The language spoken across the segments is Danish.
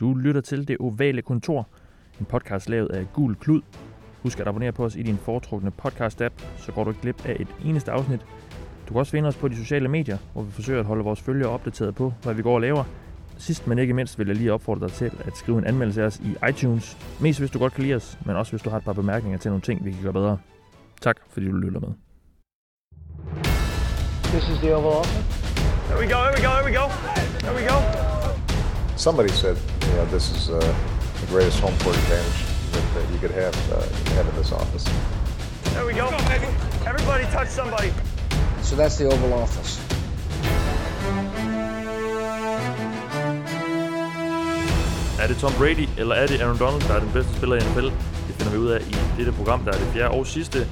Du lytter til Det Ovale Kontor, en podcast lavet af Gul Klud. Husk at abonnere på os i din foretrukne podcast-app, så går du ikke glip af et eneste afsnit. Du kan også finde os på de sociale medier, hvor vi forsøger at holde vores følgere opdateret på, hvad vi går og laver. Sidst men ikke mindst vil jeg lige opfordre dig til at skrive en anmeldelse af os i iTunes. Mest hvis du godt kan lide os, men også hvis du har et par bemærkninger til nogle ting, vi kan gøre bedre. Tak fordi du lytter med. This is the Oval Office. There we go, there we go, there we go. There we go. Somebody said, you know, this is uh, the greatest home court advantage that, that you could have, uh, have in this office. There we go. Everybody touch somebody. So that's the Oval Office. Er det Tom Brady, eller er det Aaron Donald, der er den bedste spiller i NFL? Det finder vi ud af i dette program, der er det fjerde og sidste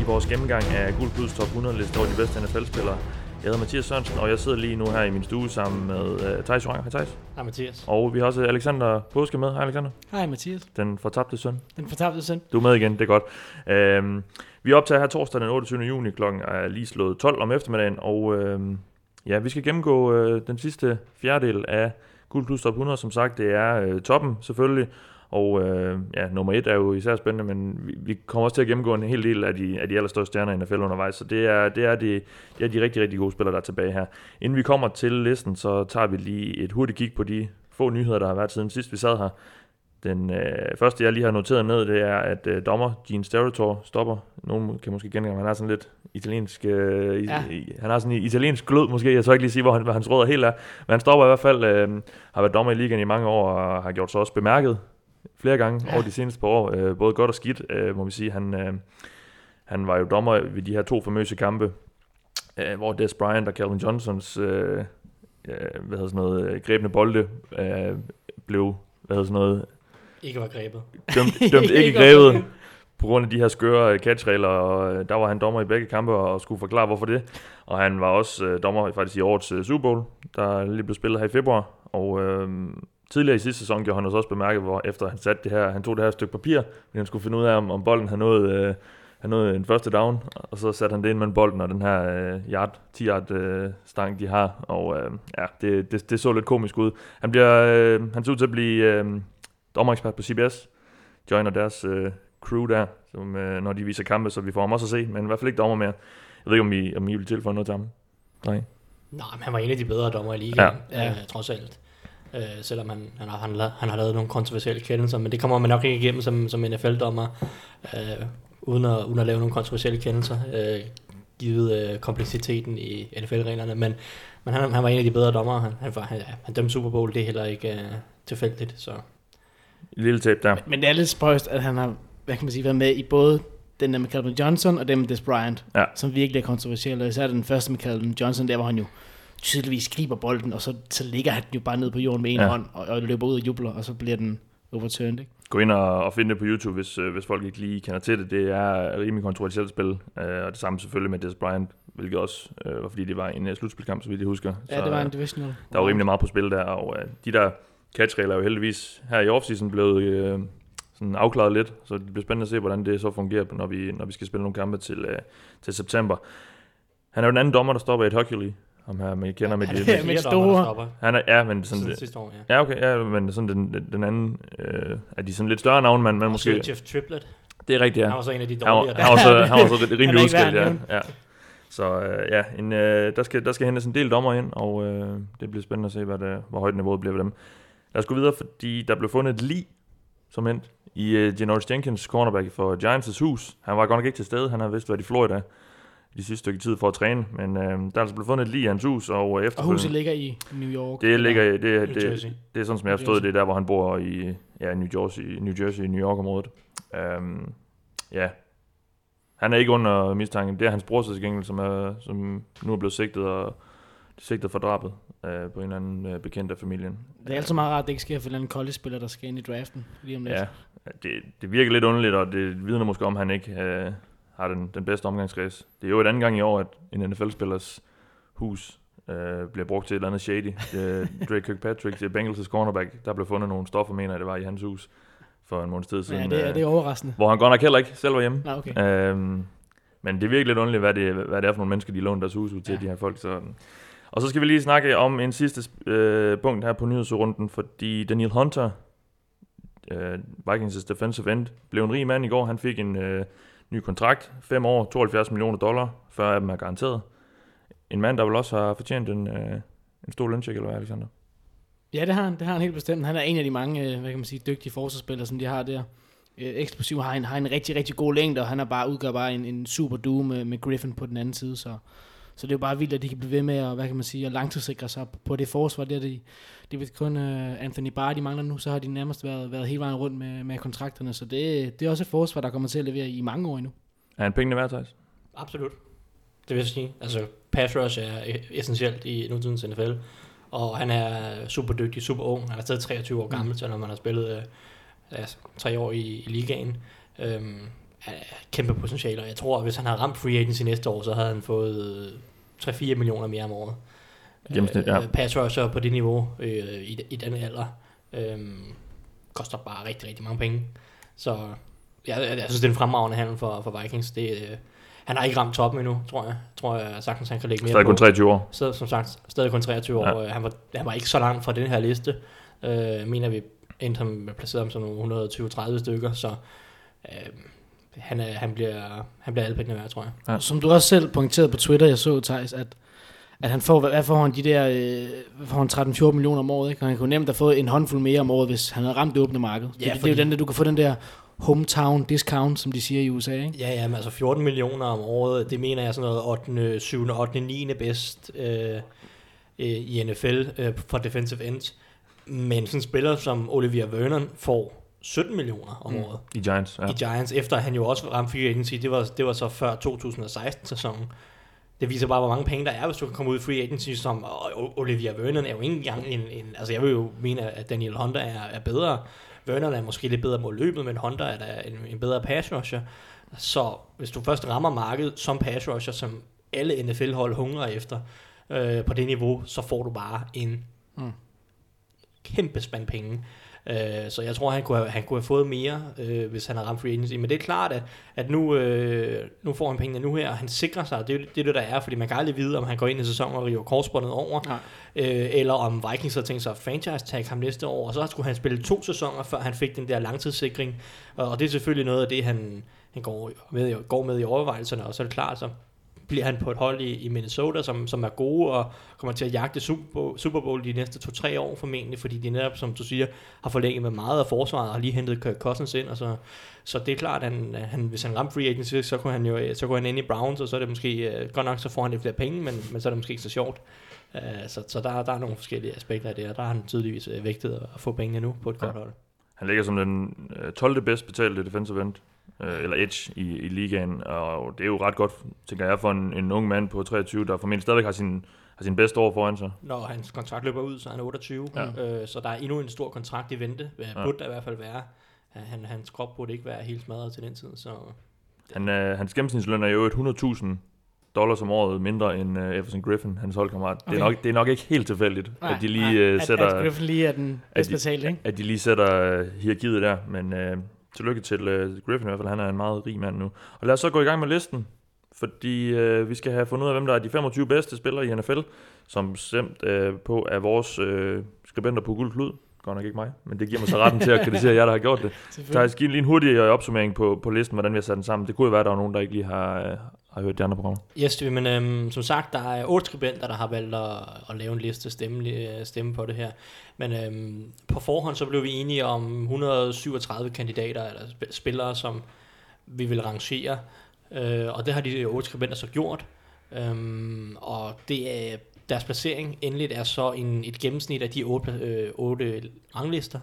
i vores gennemgang af Guld Plus Top 100 liste over de bedste NFL-spillere. Jeg hedder Mathias Sørensen, og jeg sidder lige nu her i min stue sammen med uh, Thijs Joranger. Hej Thijs. Hej Mathias. Og vi har også Alexander Påske med. Hej Alexander. Hej Mathias. Den fortabte søn. Den fortabte søn. Du er med igen, det er godt. Øhm, vi optager her torsdag den 28. juni, klokken er lige slået 12 om eftermiddagen, og øhm, ja, vi skal gennemgå øh, den sidste fjerdedel af Guld Plus Top 100. Som sagt, det er øh, toppen selvfølgelig, og øh, ja, nummer et er jo især spændende, men vi, vi kommer også til at gennemgå en hel del af de, af de allerstørste stjerner i NFL undervejs, så det er, det, er de, det er de rigtig, rigtig gode spillere, der er tilbage her. Inden vi kommer til listen, så tager vi lige et hurtigt kig på de få nyheder, der har været siden sidst vi sad her. Den øh, første, jeg lige har noteret ned, det er, at øh, dommer Gene Steratore stopper. Nogen kan måske genkende, han er sådan lidt italiensk, øh, Ja. i, han har sådan en italiensk glød måske, jeg tør ikke lige sige, hvor han, hvad hans rødder helt er, men han stopper i hvert fald, øh, har været dommer i ligaen i mange år, og har gjort sig også bemærket flere gange ja. over de seneste par år, øh, både godt og skidt, øh, må vi sige. Han, øh, han var jo dommer ved de her to famøse kampe, øh, hvor Des Bryant og Calvin Johnsons øh, øh, hvad hedder sådan noget, øh, grebne bolde øh, blev hvad hedder sådan noget, Ikke var grebet. dømt, dømt ikke Ikke grebet på grund af de her skøre øh, catchregler, og øh, der var han dommer i begge kampe og skulle forklare, hvorfor det. Og han var også øh, dommer faktisk i årets øh, Super Bowl, der lige blev spillet her i februar. Og øh, tidligere i sidste sæson gjorde han også bemærket, hvor efter han satte det her, han tog det her stykke papir, fordi han skulle finde ud af, om, om bolden havde nået, øh, havde nået en første down, og så satte han det ind mellem bolden og den her øh, yard, 10 yard øh, stang, de har. Og øh, ja, det, det, det, så lidt komisk ud. Han, bliver, øh, han ser ud til at blive øh, dommerekspert på CBS, joiner deres øh, crew der, som, øh, når de viser kampe, så vi får ham også at se, men i hvert fald ikke dommer mere. Jeg ved ikke, om I, om I vil tilføje noget til ham? Nej. Nej, men han var en af de bedre dommer i ligaen, ja. øh, trods alt. Øh, selvom han, han, har, han, han har lavet nogle kontroversielle kendelser, men det kommer man nok ikke igennem som, som NFL-dommer, øh, uden, at, uden at lave nogle kontroversielle kendelser, øh, givet øh, kompleksiteten i NFL-reglerne. Men, men han, han var en af de bedre dommer. Han, han, var, han, han dømte Super Bowl, det er heller ikke øh, tilfældigt. Så. Et lille tab der. Men det er lidt spøjst, at han har, hvad kan man sige, været med i både den der med Calvin Johnson og den med Des Bryant, Ja. som virkelig er kontroversielle. Og især den første med Calvin Johnson, der hvor han jo tydeligvis griber bolden, og så, så ligger han jo bare ned på jorden med en Ja. hånd, og, og løber ud og jubler, og så bliver den overturned, ikke? Gå ind og, og finde det på YouTube, hvis, øh, hvis folk ikke lige kender til det. Det er rimelig kontroversielt spil, øh, og det samme selvfølgelig med Des Bryant, hvilket også øh, var fordi det var en øh, slutspilkamp, så vidt jeg husker. Ja, det var en divisional. der var rimelig meget på spil der, og øh, de der catchregler er jo heldigvis her i offseason blevet øh, sådan afklaret lidt, så det bliver spændende at se, hvordan det så fungerer, når vi, når vi skal spille nogle kampe til, øh, til september. Han er jo den anden dommer, der står bag et hockey league, ham her, man kender med Han de... er Ja, men der store. Han er, ja, men sådan, siden sidste år, ja. ja, okay, ja, men sådan den, den- den anden, øh, er de sådan lidt større navn, man, man Måske... Jeff Triplett. Det er rigtigt, ja. Han var så en af de Han var, dårligere. han var så, han var så rimelig udskilt, ja. ja. Så øh, ja, en, øh, der, skal, der skal hentes en del dommer ind, og øh, det bliver spændende at se, hvad det, hvor højt niveauet bliver ved dem. Lad os gå videre, fordi der blev fundet et lig, som endt i øh, Janoris Jenkins, cornerback for Giants' hus. Han var godt nok ikke til stede, han har vist været i Florida de sidste stykke tid for at træne, men øh, der er altså blevet fundet et lig i hans hus, og Og huset ligger i New York. Det ligger i, det, det, Jersey. det er sådan, som jeg har forstået, det er der, hvor han bor i ja, New Jersey, New Jersey, New York-området. Um, ja. Han er ikke under mistanke. Det er hans bror til gengæld, som, er, som nu er blevet sigtet og sigtet for drabet uh, på en eller anden uh, bekendt af familien. Det er altid meget rart, at det ikke sker for en eller anden college-spiller, der skal ind i draften lige om lidt. Ja, det, det virker lidt underligt, og det vidner måske om, at han ikke uh, har den, den bedste omgangskreds. Det er jo et anden gang i år, at en NFL-spillers hus uh, bliver brugt til et eller andet shady. Det, Drake Kirkpatrick, er Bengals' cornerback, der blev fundet nogle stoffer, mener jeg, det var i hans hus for en måneds tid siden. ja det, er, øh, det er overraskende. hvor han godt nok heller ikke selv var hjemme. Nå, okay. Øhm, men det er virkelig lidt underligt, hvad det, hvad det er for nogle mennesker, de låner deres hus ud til. Ja. de her folk. Så, Og så skal vi lige snakke om en sidste øh, punkt her på nyhedsrunden, fordi Daniel Hunter, øh, Vikings' defensive end, blev en rig mand i går. Han fik en øh, ny kontrakt, 5 år, 72 millioner dollar, før af dem er garanteret. En mand, der vel også har fortjent en, øh, en stor løncheck, eller hvad, Alexander? Ja, det har han, det har han helt bestemt. Han er en af de mange, øh, hvad kan man sige, dygtige forsvarsspillere, som de har der. Øh, eksplosiv har en, har en rigtig, rigtig god længde, og han er bare, udgør bare en, en super duo med, med Griffin på den anden side, så, så det er jo bare vildt, at de kan blive ved med at, hvad kan man sige, at langtidssikre sig på det forsvar, der de, de ved kun uh, Anthony Barr, de mangler nu, så har de nærmest været, været hele vejen rundt med, med kontrakterne, så det, det er også et forsvar, der kommer til at levere i mange år endnu. Er han pengene værd, Thijs? Absolut. Det vil jeg sige. Altså, pass rush er essentielt i nutidens NFL. Og han er super dygtig, super ung. Han er stadig 23 år gammel, selvom han har spillet øh, altså, tre år i, i ligaen. Øhm, er kæmpe potentiale, og jeg tror, at hvis han havde ramt free agency næste år, så havde han fået 3-4 millioner mere om året. Gennemsnit, ja. Øh, pass rusher på det niveau øh, i, i den alder øhm, koster bare rigtig, rigtig mange penge. Så jeg, jeg, jeg synes, det er en fremragende handel for, for Vikings. Det, øh, han har ikke ramt toppen endnu, tror jeg. Tror jeg sagtens, han kan lægge mere Stadig kun på. 23 år. Så, som sagt, stadig kun 23 år. Ja. Ja. Han, var, han var ikke så langt fra den her liste. Øh, mener, vi endte ham placeret ham som nogle 120-30 stykker, så øh, han, er, han, bliver, han bliver alle pengene værd, tror jeg. Ja. Som du også selv pointerede på Twitter, jeg så, Thijs, at, at han får, hvad får han de der, øh, får han 13-14 millioner om året, ikke? Og han kunne nemt have fået en håndfuld mere om året, hvis han havde ramt det åbne marked. Ja, det, det, er fordi- jo den der, du kan få den der hometown discount, som de siger i USA, ikke? Ja, ja, men altså 14 millioner om året, det mener jeg sådan noget 8., 7., 8., 9. bedst øh, øh, i NFL øh, for defensive ends. Men sådan en spiller som Olivier Vernon får 17 millioner om Mm. året I Giants, ja. i Giants, efter han jo også ramte free agency. Det var, det var så før 2016-sæsonen. Det viser bare, hvor mange penge der er, hvis du kan komme ud i free agency, som og Olivia Vernon er jo ikke engang en, en... Altså, jeg vil jo mene, at Daniel Hunter er, er bedre. Vernon er måske lidt bedre mod løbet, men Hunter er da en, en bedre pass rusher. Så hvis du først rammer markedet som pass rusher, som alle NFL-hold hungrer efter øh, på det niveau, så får du bare en Mm. kæmpe spand penge. Øh, så jeg tror, han kunne have, han kunne have fået mere, øh, hvis han havde ramt free agency. Men det er klart, at, at nu, øh, nu får han pengene nu her, og han sikrer sig. Det er det, det, der er, fordi man kan aldrig vide, om han går ind i sæsonen og river korsbåndet over, Nej. øh, eller om Vikings har tænkt sig at franchise tag ham næste år, og så skulle han spille to sæsoner, før han fik den der langtidssikring. Og, og det er selvfølgelig noget af det, han, han går, med, i- går med i overvejelserne, og så er det klart, så bliver han på et hold i, i Minnesota, som, som er gode og kommer til at jagte Super Bowl, de næste to-tre år formentlig, fordi de netop, som du siger, har forlænget med meget af forsvaret og har lige hentet Kirk Cousins ind, og så, så det er klart, at han, han, hvis han ramte free agency, så kunne han jo så kunne han ind i Browns, og så er det måske, uh, godt nok så får han lidt flere penge, men, men så er det måske ikke så sjovt. Uh, så så der, der er nogle forskellige aspekter af det, og der har han tydeligvis uh, vægtet at få pengene nu på et Ja. godt hold. Han ligger som den øh, 12. bedst betalte defensive end, øh, eller edge i, i ligaen, og det er jo ret godt, tænker jeg, for en, en ung mand på 23, der formentlig stadigvæk har sin, har sin bedste år foran sig. Når hans kontrakt løber ud, så er han 28, Ja. øh, så der er endnu en stor kontrakt i vente, ja. Ja. burde der i hvert fald være. Han, hans krop burde ikke være helt smadret til den tid, så Han, øh, hans gennemsnitsløn er jo 100.000 dollars om året mindre end øh, Everson Griffin, hans holdkammerat. Okay. Det, er nok, det er nok ikke helt tilfældigt, at de lige nej, øh, at, sætter... At Griffin lige er den bedst de- betalte, ikke? at de lige sætter øh, hierarkiet der, men øh, tillykke til øh, Griffin i hvert fald, han er en meget rig mand nu. Og lad os så gå i gang med listen, fordi øh, vi skal have fundet ud af, hvem der er de 25 bedste spillere i NFL, som stemt øh, på af vores øh, skribenter på Guld Klud. Godt nok ikke mig, men det giver mig så retten til at kritisere jer, der har gjort det. Thijs, giv lige en hurtig øh, opsummering på, på listen, hvordan vi har sat den sammen. Det kunne jo være, at der er nogen, der ikke lige har, øh, har hørt de andre programmer. Yes, men øhm, som sagt, der er otte skribenter, der har valgt at, at lave en liste stemme, øh, stemme på det her. Men øhm, på forhånd så blev vi enige om 137 kandidater, eller spillere, som vi vil rangere. Øh, og det har de otte skribenter så gjort. Øhm, og det er, deres placering endeligt er så en, et gennemsnit af de otte, øh, otte ranglister.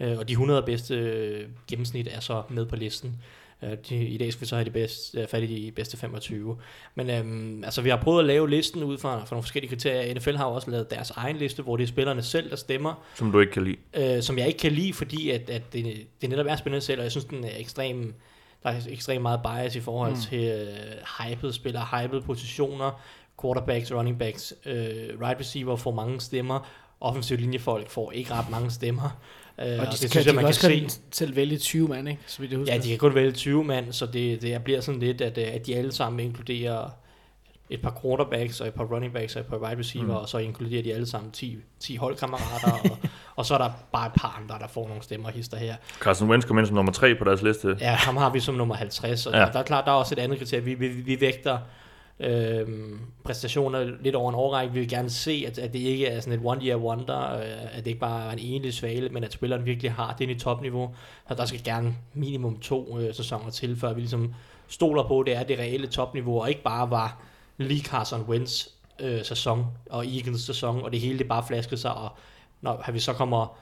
Øh, og de 100 bedste øh, gennemsnit er så med på listen. Øh, de, I dag skal vi så have de bedste, øh, fat i de bedste 25. Men øhm, altså, vi har prøvet at lave listen ud fra, fra nogle forskellige kriterier. NFL har også lavet deres egen liste, hvor det er spillerne selv, der stemmer, Som du ikke kan lide. øh, som jeg ikke kan lide, fordi at, at det, det netop er spillerne selv, og jeg synes, den er ekstrem, der er ekstremt meget bias i forhold Mm. til øh, hyped spillere, hyped positioner, quarterbacks, running backs, øh, right receiver får mange stemmer, offensiv linjefolk får ikke ret mange stemmer. Øh, Og de, det det synes kan, jeg, de man kan kan også se. godt selv vælge 20 mand, ikke? Så vidt jeg husker. Ja, de kan kun vælge 20 mand, så det, det bliver sådan lidt, at, øh, at de alle sammen inkluderer et par quarterbacks, og et par running backs, og et par wide receiver, mm. og så inkluderer de alle sammen 10, 10 holdkammerater, og, og så er der bare et par andre, der får nogle stemmer hister her. Carson Wentz kom ind som nummer 3 på deres liste. Ja, ham har vi som nummer 50, og ja. Ja. der er klart, der er også et andet kriterie. Vi, vi, vi vægter øh, præstationer lidt over en årrække. Vi vil gerne se, at, at det ikke er sådan et one-year wonder, øh, at det ikke bare er en enlig svale, men at spilleren virkelig har det i topniveau. Så der skal gerne minimum to øh, sæsoner til, før vi ligesom stoler på, at det er det reelle topniveau, og ikke bare var lige Carson Wentz øh, sæson, og Eagles sæson, og det hele det bare flaskede sig, og når vi så kommer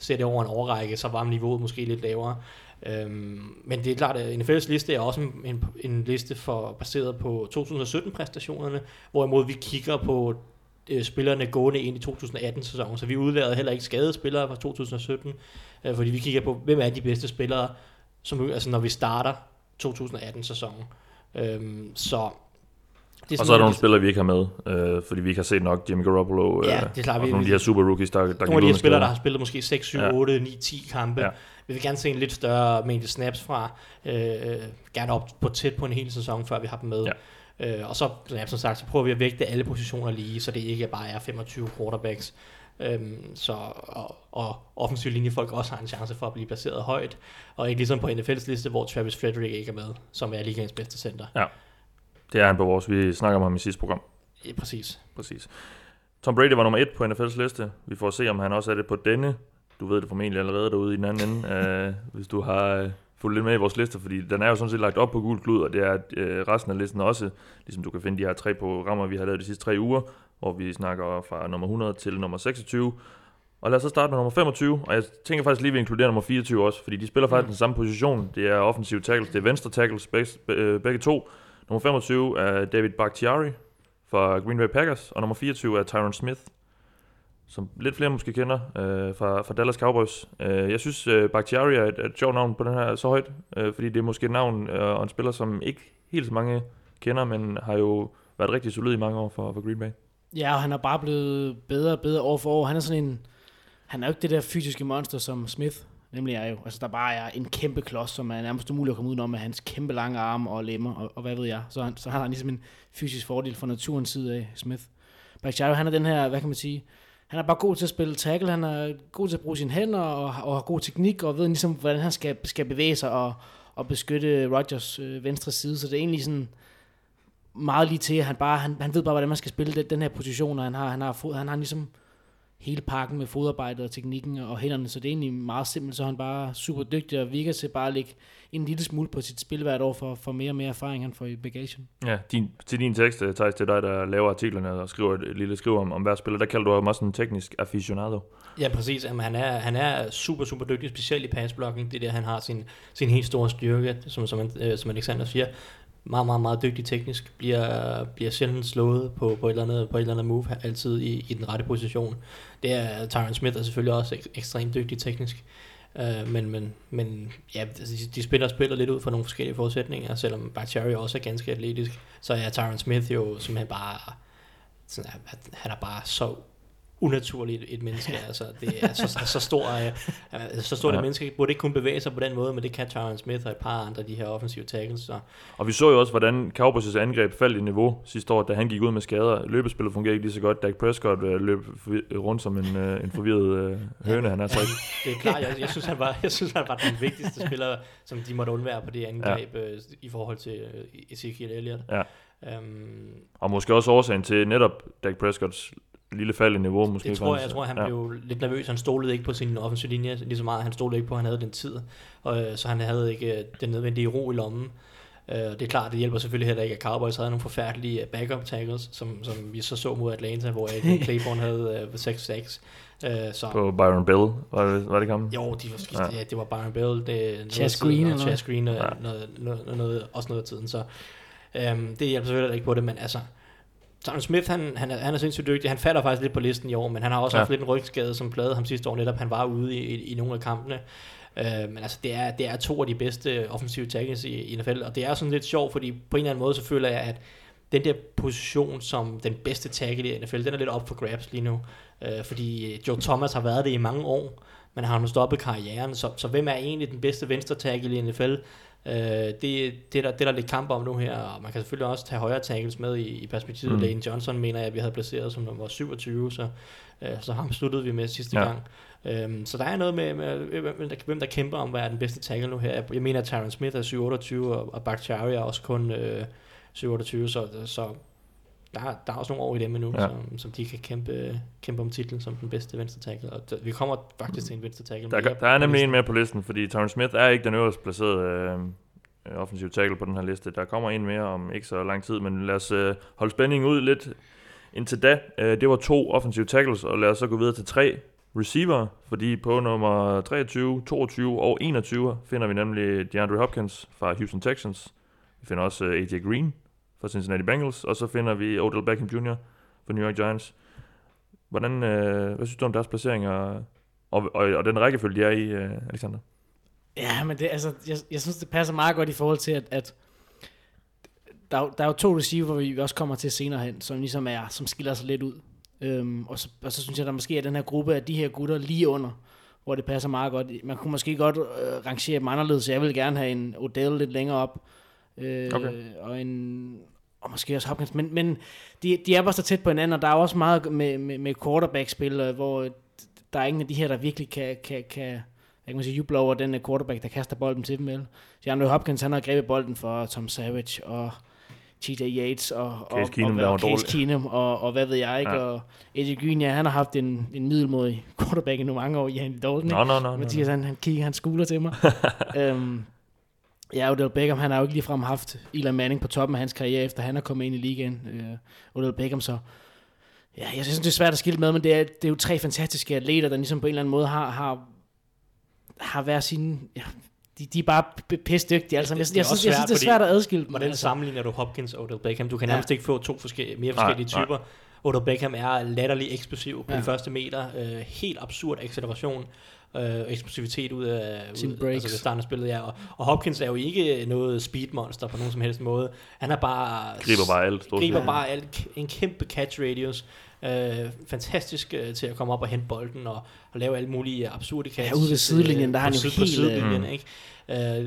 ser det over en årrække, så var niveauet måske lidt lavere. Øhm, men det er klart, at NFL's liste er også en, en, liste for, baseret på 2017-præstationerne, hvorimod vi kigger på øh, spillerne gående ind i 2018-sæsonen, så vi udlader heller ikke skadede spillere fra 2017, øh, fordi vi kigger på, hvem er de bedste spillere, som, altså når vi starter 2018-sæsonen. Øhm, så det Og så er der nogle spillere, vi ikke har med, øh, fordi vi ikke har set nok Jimmy Garoppolo, Ja, øh, det er klart, og vi- nogle af de her super rookies, der, der nogle af de her spillere, der har spillet måske 6, 7, Ja. 8, 9, 10 kampe. Ja. Ja. Vi vil gerne se en lidt større mængde snaps fra, øh, gerne op på tæt på en hel sæson, før vi har dem med. Ja. Øh, og så, ja, som sagt, så prøver vi at vægte alle positioner lige, så det ikke bare er 25 quarterbacks. Øhm, så, og, og offensiv linjefolk også har en chance for at blive placeret højt, og ikke ligesom på NFL's liste, hvor Travis Frederick ikke er med, som er ligaens bedste center. Det er han på vores. Vi snakker om ham i sidste program. Ja, præcis. Præcis. Tom Brady var nummer et på NFL's liste. Vi får se, om han også er det på denne. Du ved det formentlig allerede derude i den anden ende, øh, hvis du har øh, fulgt lidt med i vores liste, fordi den er jo sådan set lagt op på gul klud, og det er øh, resten af listen også, ligesom du kan finde de her tre programmer, vi har lavet de sidste tre uger, hvor vi snakker fra nummer 100 til nummer 26. Og lad os så starte med nummer 25, og jeg tænker faktisk lige, at vi inkluderer nummer 24 også, fordi de spiller faktisk den samme position. Det er offensive tackles, det er venstre tackles, begge, øh, begge to. Nummer 25 er David Bakhtiari fra Green Bay Packers, og nummer 24 er Tyron Smith, som lidt flere måske kender øh, fra, fra Dallas Cowboys. Øh, jeg synes, øh, Bakhtiari er et, et sjovt navn på den her så højt, øh, fordi det er måske et navn øh, og en spiller, som ikke helt så mange kender, men har jo været rigtig solid i mange år for, for Green Bay. Ja, og han er bare blevet bedre og bedre år for år. Han er sådan en... Han er jo ikke det der fysiske monster, som Smith nemlig er jo. Altså, der bare er en kæmpe klods, som er nærmest umulig at komme udenom med hans kæmpe lange arme og lemmer, og, og hvad ved jeg. Så, han, så har han ligesom en fysisk fordel fra naturens side af, Smith. Bakhtiari, han er den her, hvad kan man sige, han er bare god til at spille tackle, han er god til at bruge sine hænder, og, og har god teknik, og ved ligesom, hvordan han skal, skal bevæge sig, og, og beskytte Rodgers øh, venstre side, så det er egentlig sådan, meget lige til, at han bare, han, han ved bare, hvordan man skal spille den, den her position, og han har, han har, fod, han har ligesom hele pakken med fodarbejdet og teknikken og hænderne, så det er egentlig meget simpelt, så han bare super dygtig og virker til bare at lægge en lille smule på sit spil hvert år for, for mere og mere erfaring, han får i bagagen. Ja, din, til din tekst, øh, Thijs, til dig, der laver artiklerne og skriver et, et lille skriv om, om hver spiller, der kalder du ham også en teknisk aficionado. Ja, præcis. Jamen, han, er, han er super, super dygtig, specielt i passblocking. Det er der, han har sin, sin helt store styrke, som, som, øh, som Alexander siger. Meget, meget, meget dygtig teknisk. Bliver, bliver sjældent slået på, på, et eller andet, på et eller andet move, altid i, i den rette position. Det er Tyron Smith er selvfølgelig også ek, ekstremt dygtig teknisk. Uh, men, men, men ja, altså, de, de spiller spiller lidt ud fra nogle forskellige forudsætninger, selvom Bakhtiari også er ganske atletisk. Så er Tyron Smith jo simpelthen bare sådan, han er bare så unaturligt et menneske. altså, det er så, så stor, øh, så stort ja. Ja. et menneske burde ikke kunne bevæge sig på den måde, men det kan Tyron Smith og et par andre af de her offensive tackles. Så. Og vi så jo også, hvordan Cowboys' angreb faldt i niveau sidste år, da han gik ud med skader. Løbespillet fungerede ikke lige så godt. Dak Prescott øh, løb rundt som en, øh, en forvirret øh, høne, han er så ikke. Det er klart, jeg, jeg, synes, han var, jeg synes, han var den vigtigste spiller, som de måtte undvære på det angreb ja. øh, i forhold til øh, Ezekiel Elliott. Ja. Um, Og måske også årsagen til netop Dak Prescotts lille fald i niveau. Måske det tror jeg, jeg tror, han ja. blev lidt nervøs. Han stolede ikke på sin offensive linje lige så meget. Han stolede ikke på, at han havde den tid. Og, øh, så han havde ikke øh, den nødvendige ro i lommen. Øh, det er klart, det hjælper selvfølgelig heller ikke, at Cowboys havde nogle forfærdelige øh, backup tackles, som, som vi så så mod Atlanta, hvor Adrian Claiborne havde øh, 6-6. Øh, så, På Byron Bell, var det, var det ikke ham? jo, de var skiftet, Ja. ja. det var Byron Bell, det noget Chas Green og eller Chas Green, og Ja. noget, noget, noget, også noget af tiden. Så øhm, det hjælper selvfølgelig ikke på det, men altså, Tyron Smith, han, han, er, han er sindssygt dygtig. Han falder faktisk lidt på listen i år, men han har også Ja. ja. haft lidt en rygskade, som plagede ham sidste år, netop han var ude i, i, i nogle af kampene. Øh, men altså, det er, det er to af de bedste offensive tackles i, i NFL, og det er sådan lidt sjovt, fordi på en eller anden måde, så føler jeg, at den der position som den bedste tackle i NFL, den er lidt op for grabs lige nu. Øh, fordi Joe Thomas har været det i mange år, men har nu stoppet karrieren, så, så hvem er egentlig den bedste venstre tackle i NFL? Øh, det, det, er der, det er der lidt kamp om nu her, og man kan selvfølgelig også tage højere tackles med i, i perspektivet. Mm. Lane Johnson mener jeg, at vi havde placeret som nummer 27, så, øh, så ham sluttede vi med sidste Ja. gang. Øhm, så der er noget med, med hvem, der, hvem der kæmper om, hvad er den bedste tackle nu her. Jeg, mener, at Tyron Smith er 728, og, og Bakhtiari er også kun øh, 728, så, så der, er- der er også nogle år i dem endnu, Ja. som, som de kan kæmpe, kæmpe om titlen som den bedste venstre tackle. Og der, vi kommer faktisk til en venstre tackle. Der, mere der er nemlig en mere på listen, fordi Tyron Smith er ikke den øverst placerede øh, offensiv tackle på den her liste. Der kommer en mere om ikke så lang tid, men lad os øh, holde spændingen ud lidt indtil da. Øh, det var to offensive tackles, og lad os så gå videre til tre receiver, fordi på nummer 23, 22 og 21 finder vi nemlig DeAndre Hopkins fra Houston Texans. Vi finder også øh, AJ Green for Cincinnati Bengals, og så finder vi Odell Beckham Jr. for New York Giants. Hvordan, øh, hvad synes du om deres placering og, og, og den rækkefølge, de er i, øh, Alexander? Ja, men det, altså, jeg, jeg synes, det passer meget godt i forhold til, at, at der, der er jo to receiver, vi også kommer til senere hen, som ligesom er, som skiller sig lidt ud. Øhm, og, så, og så synes jeg, der måske er den her gruppe af de her gutter lige under, hvor det passer meget godt. Man kunne måske godt øh, rangere dem anderledes, jeg vil gerne have en Odell lidt længere op. Øh, Okay. Og en og måske også Hopkins, men, men de, de er bare så tæt på hinanden, og der er også meget med, med, med quarterback-spil, øh, hvor der er ingen af de her, der virkelig kan, kan, kan jeg kan sige, juble over den øh, quarterback, der kaster bolden til dem. Vel? DeAndre Hopkins, han har grebet bolden for Tom Savage og TJ Yates og, Case og, Keenum, der og, var og Case. Keenum og, og hvad ved jeg ikke. Ja. Og Eddie Green, ja, han har haft en, en middelmodig quarterback i nogle mange år i Andy Dalton. Nå, nå. nå. Mathias, han, han kigger, han skuler til mig. øhm, ja, Odell Beckham, han har jo ikke ligefrem haft Eli Manning på toppen af hans karriere, efter han er kommet ind i ligaen. Øh, Odell Beckham, så ja, jeg synes, det er svært at skille med, men det er, det er jo tre fantastiske atleter, der ligesom på en eller anden måde har, har, har hver sin... Ja, de, de er bare pisse dygtige sammen. Jeg, Det- jeg, synes, jeg synes, svært, det er svært at adskille dem. Hvordan altså. sammenligner du Hopkins og Odell Beckham? Du kan Ja. nærmest ikke få to forskellige, mere Nej, forskellige nej. typer. Odell Beckham er latterlig eksplosiv på Ja. de første meter. Øh, helt absurd acceleration. Øh, eksplosivitet ud af, ud, breaks. altså starten af spillet, ja. Og, og Hopkins er jo ikke noget speedmonster på nogen som helst måde. Han er bare... Griber bare alt, stort Griber bare alt. En kæmpe catch radius. Øh, fantastisk øh, til at komme op og hente bolden og, og lave alle mulige absurde catch. ude ved sidelinjen, der er han på, jo helt, sidelinjen, øh, ikke?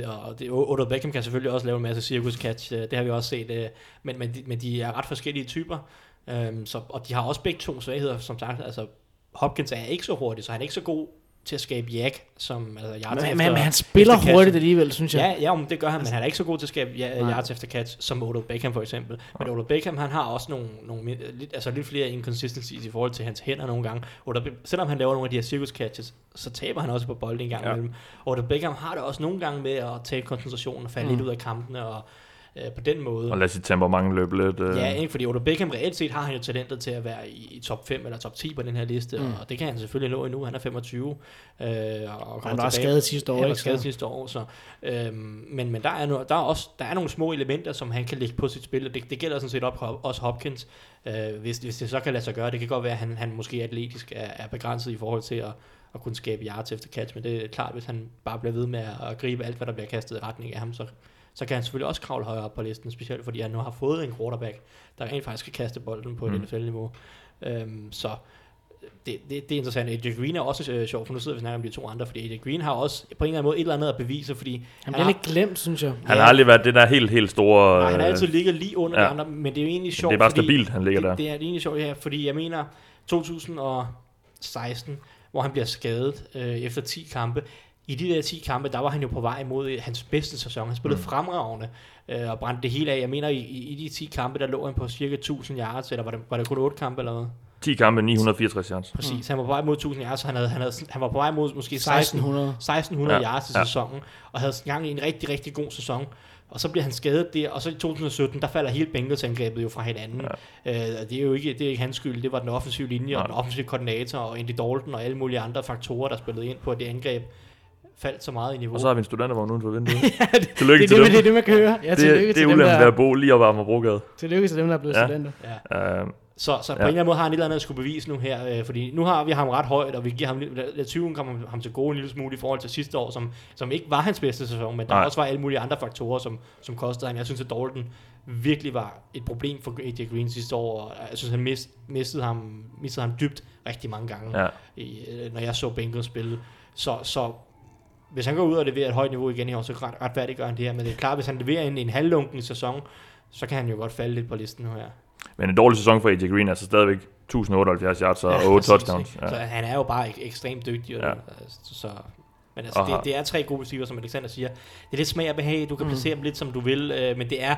Øh, og det, Odell Beckham kan selvfølgelig også lave en masse circus catch, øh, det har vi også set, øh, men, men, de, men de er ret forskellige typer, øhm, så, og de har også begge to svagheder, som sagt, altså Hopkins er ikke så hurtig, så han er ikke så god til at skabe jack, som altså, yards Men, men, men han spiller efter hurtigt alligevel, synes jeg. Ja, ja men det gør han, men han er ikke så god til at skabe ja, yards efter catch, som Odell Beckham for eksempel. Men Odell Beckham, han har også nogle, nogle lidt, altså lidt flere inconsistencies i forhold til hans hænder nogle gange. Odell, selvom han laver nogle af de her circus catches, så taber han også på bolden en gang Ja. imellem. Odell Beckham har det også nogle gange med at tage koncentrationen og falde Mm. lidt ud af kampene, og øh, på den måde. Og lad sit temperament løbe lidt. Øh. Ja, ikke? fordi Odell Beckham reelt set har han jo talentet til at være i, i top 5 eller top 10 på den her liste, Mm. og det kan han selvfølgelig nå endnu. Han er 25. Øh, og Han kommer var skadet sidste år, Han var ikke? skadet sidste år, så, øhm, men, men der er, no, der, er også, der er nogle små elementer, som han kan lægge på sit spil, og det, det gælder sådan set op, også Hopkins, øh, hvis, hvis det så kan lade sig gøre. Det kan godt være, at han, han måske atletisk er, er begrænset i forhold til at, at kunne skabe yards efter catch, men det er klart, hvis han bare bliver ved med at, at gribe alt, hvad der bliver kastet i retning af ham, så, så kan han selvfølgelig også kravle højere op på listen, specielt fordi han nu har fået en quarterback, der rent faktisk kan kaste bolden på et Mm. NFL-niveau. Øhm, så det, det, det er interessant. AJ Green er også øh, sjov, for nu sidder vi snakker om de to andre, fordi AJ Green har også på en eller anden måde et eller andet at bevise, fordi Han bliver har, lidt glemt, synes jeg. Han har aldrig været det der helt, helt store... nej, han har øh, altid ligget lige under ja. ja. de andre, men det er jo egentlig sjovt, det er bare fordi stabilt, han ligger det, der. Det er egentlig sjovt, ja, fordi jeg mener 2016, hvor han bliver skadet øh, efter 10 kampe, i de der 10 kampe, der var han jo på vej imod øh, hans bedste sæson. Han spillede mm. fremragende øh, og brændte det hele af. Jeg mener, i, i, de 10 kampe, der lå han på cirka 1000 yards, eller var det, var det kun 8 kampe eller hvad? 10 kampe, 964 yards. Præcis, mm. han var på vej mod 1000 yards, så han, havde, han, havde, han var på vej mod måske 16, 1600. 1600 Ja, yards i ja. sæsonen, og havde gang i en rigtig, rigtig god sæson. Og så bliver han skadet der, og så i 2017, der falder hele Bengals-angrebet jo fra hinanden. Ja. Øh, og det er jo ikke, det er ikke hans skyld, det var den offensive linje, og Nej. den offensive koordinator, og Andy Dalton, og alle mulige andre faktorer, der spillede ind på, det angreb faldt så meget i niveau. Og så har vi en studentervogn uden for vinduet. det, Tillykke det, til det, dem. det, er det, man kan høre. Ja, det, tillykke det er ulempen ved at bo lige op ad Amagerbrogade. tillykke til dem, der er blevet Ja. studenter. Ja. Uh, Så, så på Ja. en eller anden måde har han et eller andet at skulle bevise nu her, øh, fordi nu har vi ham ret højt, og vi giver ham, lidt- lad 20 kommer ham til gode en lille smule i forhold til sidste år, som, som ikke var hans bedste sæson, men der Nej. også var alle mulige andre faktorer, som, som kostede ham. Jeg synes, at Dalton virkelig var et problem for AJ Green sidste år, og jeg synes, han mist, mistede, ham, mistede ham dybt rigtig mange gange, ja. i, øh, når jeg så Bengals spille. Så, så hvis han går ud og leverer et højt niveau igen i år, så ret, retfærdiggør han det her. Men det er klart, hvis han leverer en, en halvlunken sæson, så kan han jo godt falde lidt på listen nu her. Men en dårlig sæson for AJ Green, altså stadigvæk 1078 yards og Ja, 8 præcis, touchdowns. ikke? Så Ja. han er jo bare ek- ekstremt dygtig. Ja. Ja. Så, så, men altså, Og det, det, er tre gode receiver, som Alexander siger. Det er lidt smag og behag, du kan mm. placere dem lidt, som du vil, øh, men det er,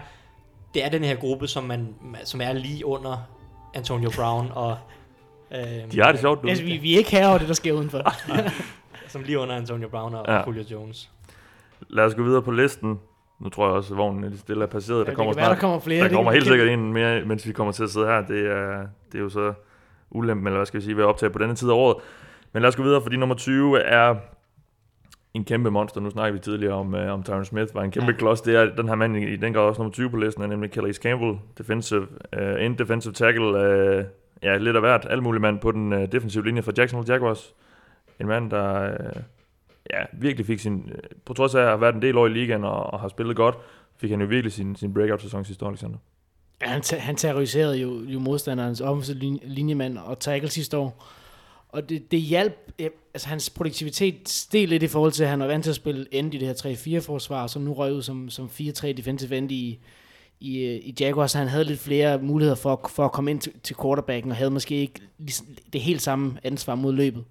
det er den her gruppe, som, man, som er lige under Antonio Brown og... Øh, De har det sjovt nu. Altså, vi, vi er ikke her over det, der sker udenfor. Som lige under Antonio Brown og Ja. Julio Jones. Lad os gå videre på listen. Nu tror jeg også, at vognen er lidt stille er passeret. Ja, Der kommer kan være, snart der kommer flere. Der kommer helt sikkert en mere, mens vi kommer til at sidde her. Det er, det er jo så ulempen, eller hvad skal vi sige, ved at optage på denne tid af året. Men lad os gå videre, fordi nummer 20 er en kæmpe monster. Nu snakker vi tidligere om, uh, om Tyron Smith, var en kæmpe ja. Klods. Det er den her mand i, den grad også nummer 20 på listen, er nemlig Calais Campbell, defensive, uh, end defensive tackle. Uh, ja, lidt af hvert, alt muligt mand på den uh, defensive linje for Jacksonville Jaguars. En mand, der øh, ja, virkelig fik sin, øh, på trods af at have været en del år i ligaen og, og har spillet godt, fik han jo virkelig sin, sin breakout-sæson sidste år, Alexander. Ja, han, han terroriserede jo, jo modstanderens offensiv linjemand og tackle sidste år. Og det, det hjalp, øh, altså hans produktivitet steg lidt i forhold til, at han var vant til at spille end i det her 3-4 forsvar, som nu røg ud som, som 4-3 defensive end i, i, øh, i Jaguars, så han havde lidt flere muligheder for, for at komme ind til, til quarterbacken, og havde måske ikke ligesom det helt samme ansvar mod løbet.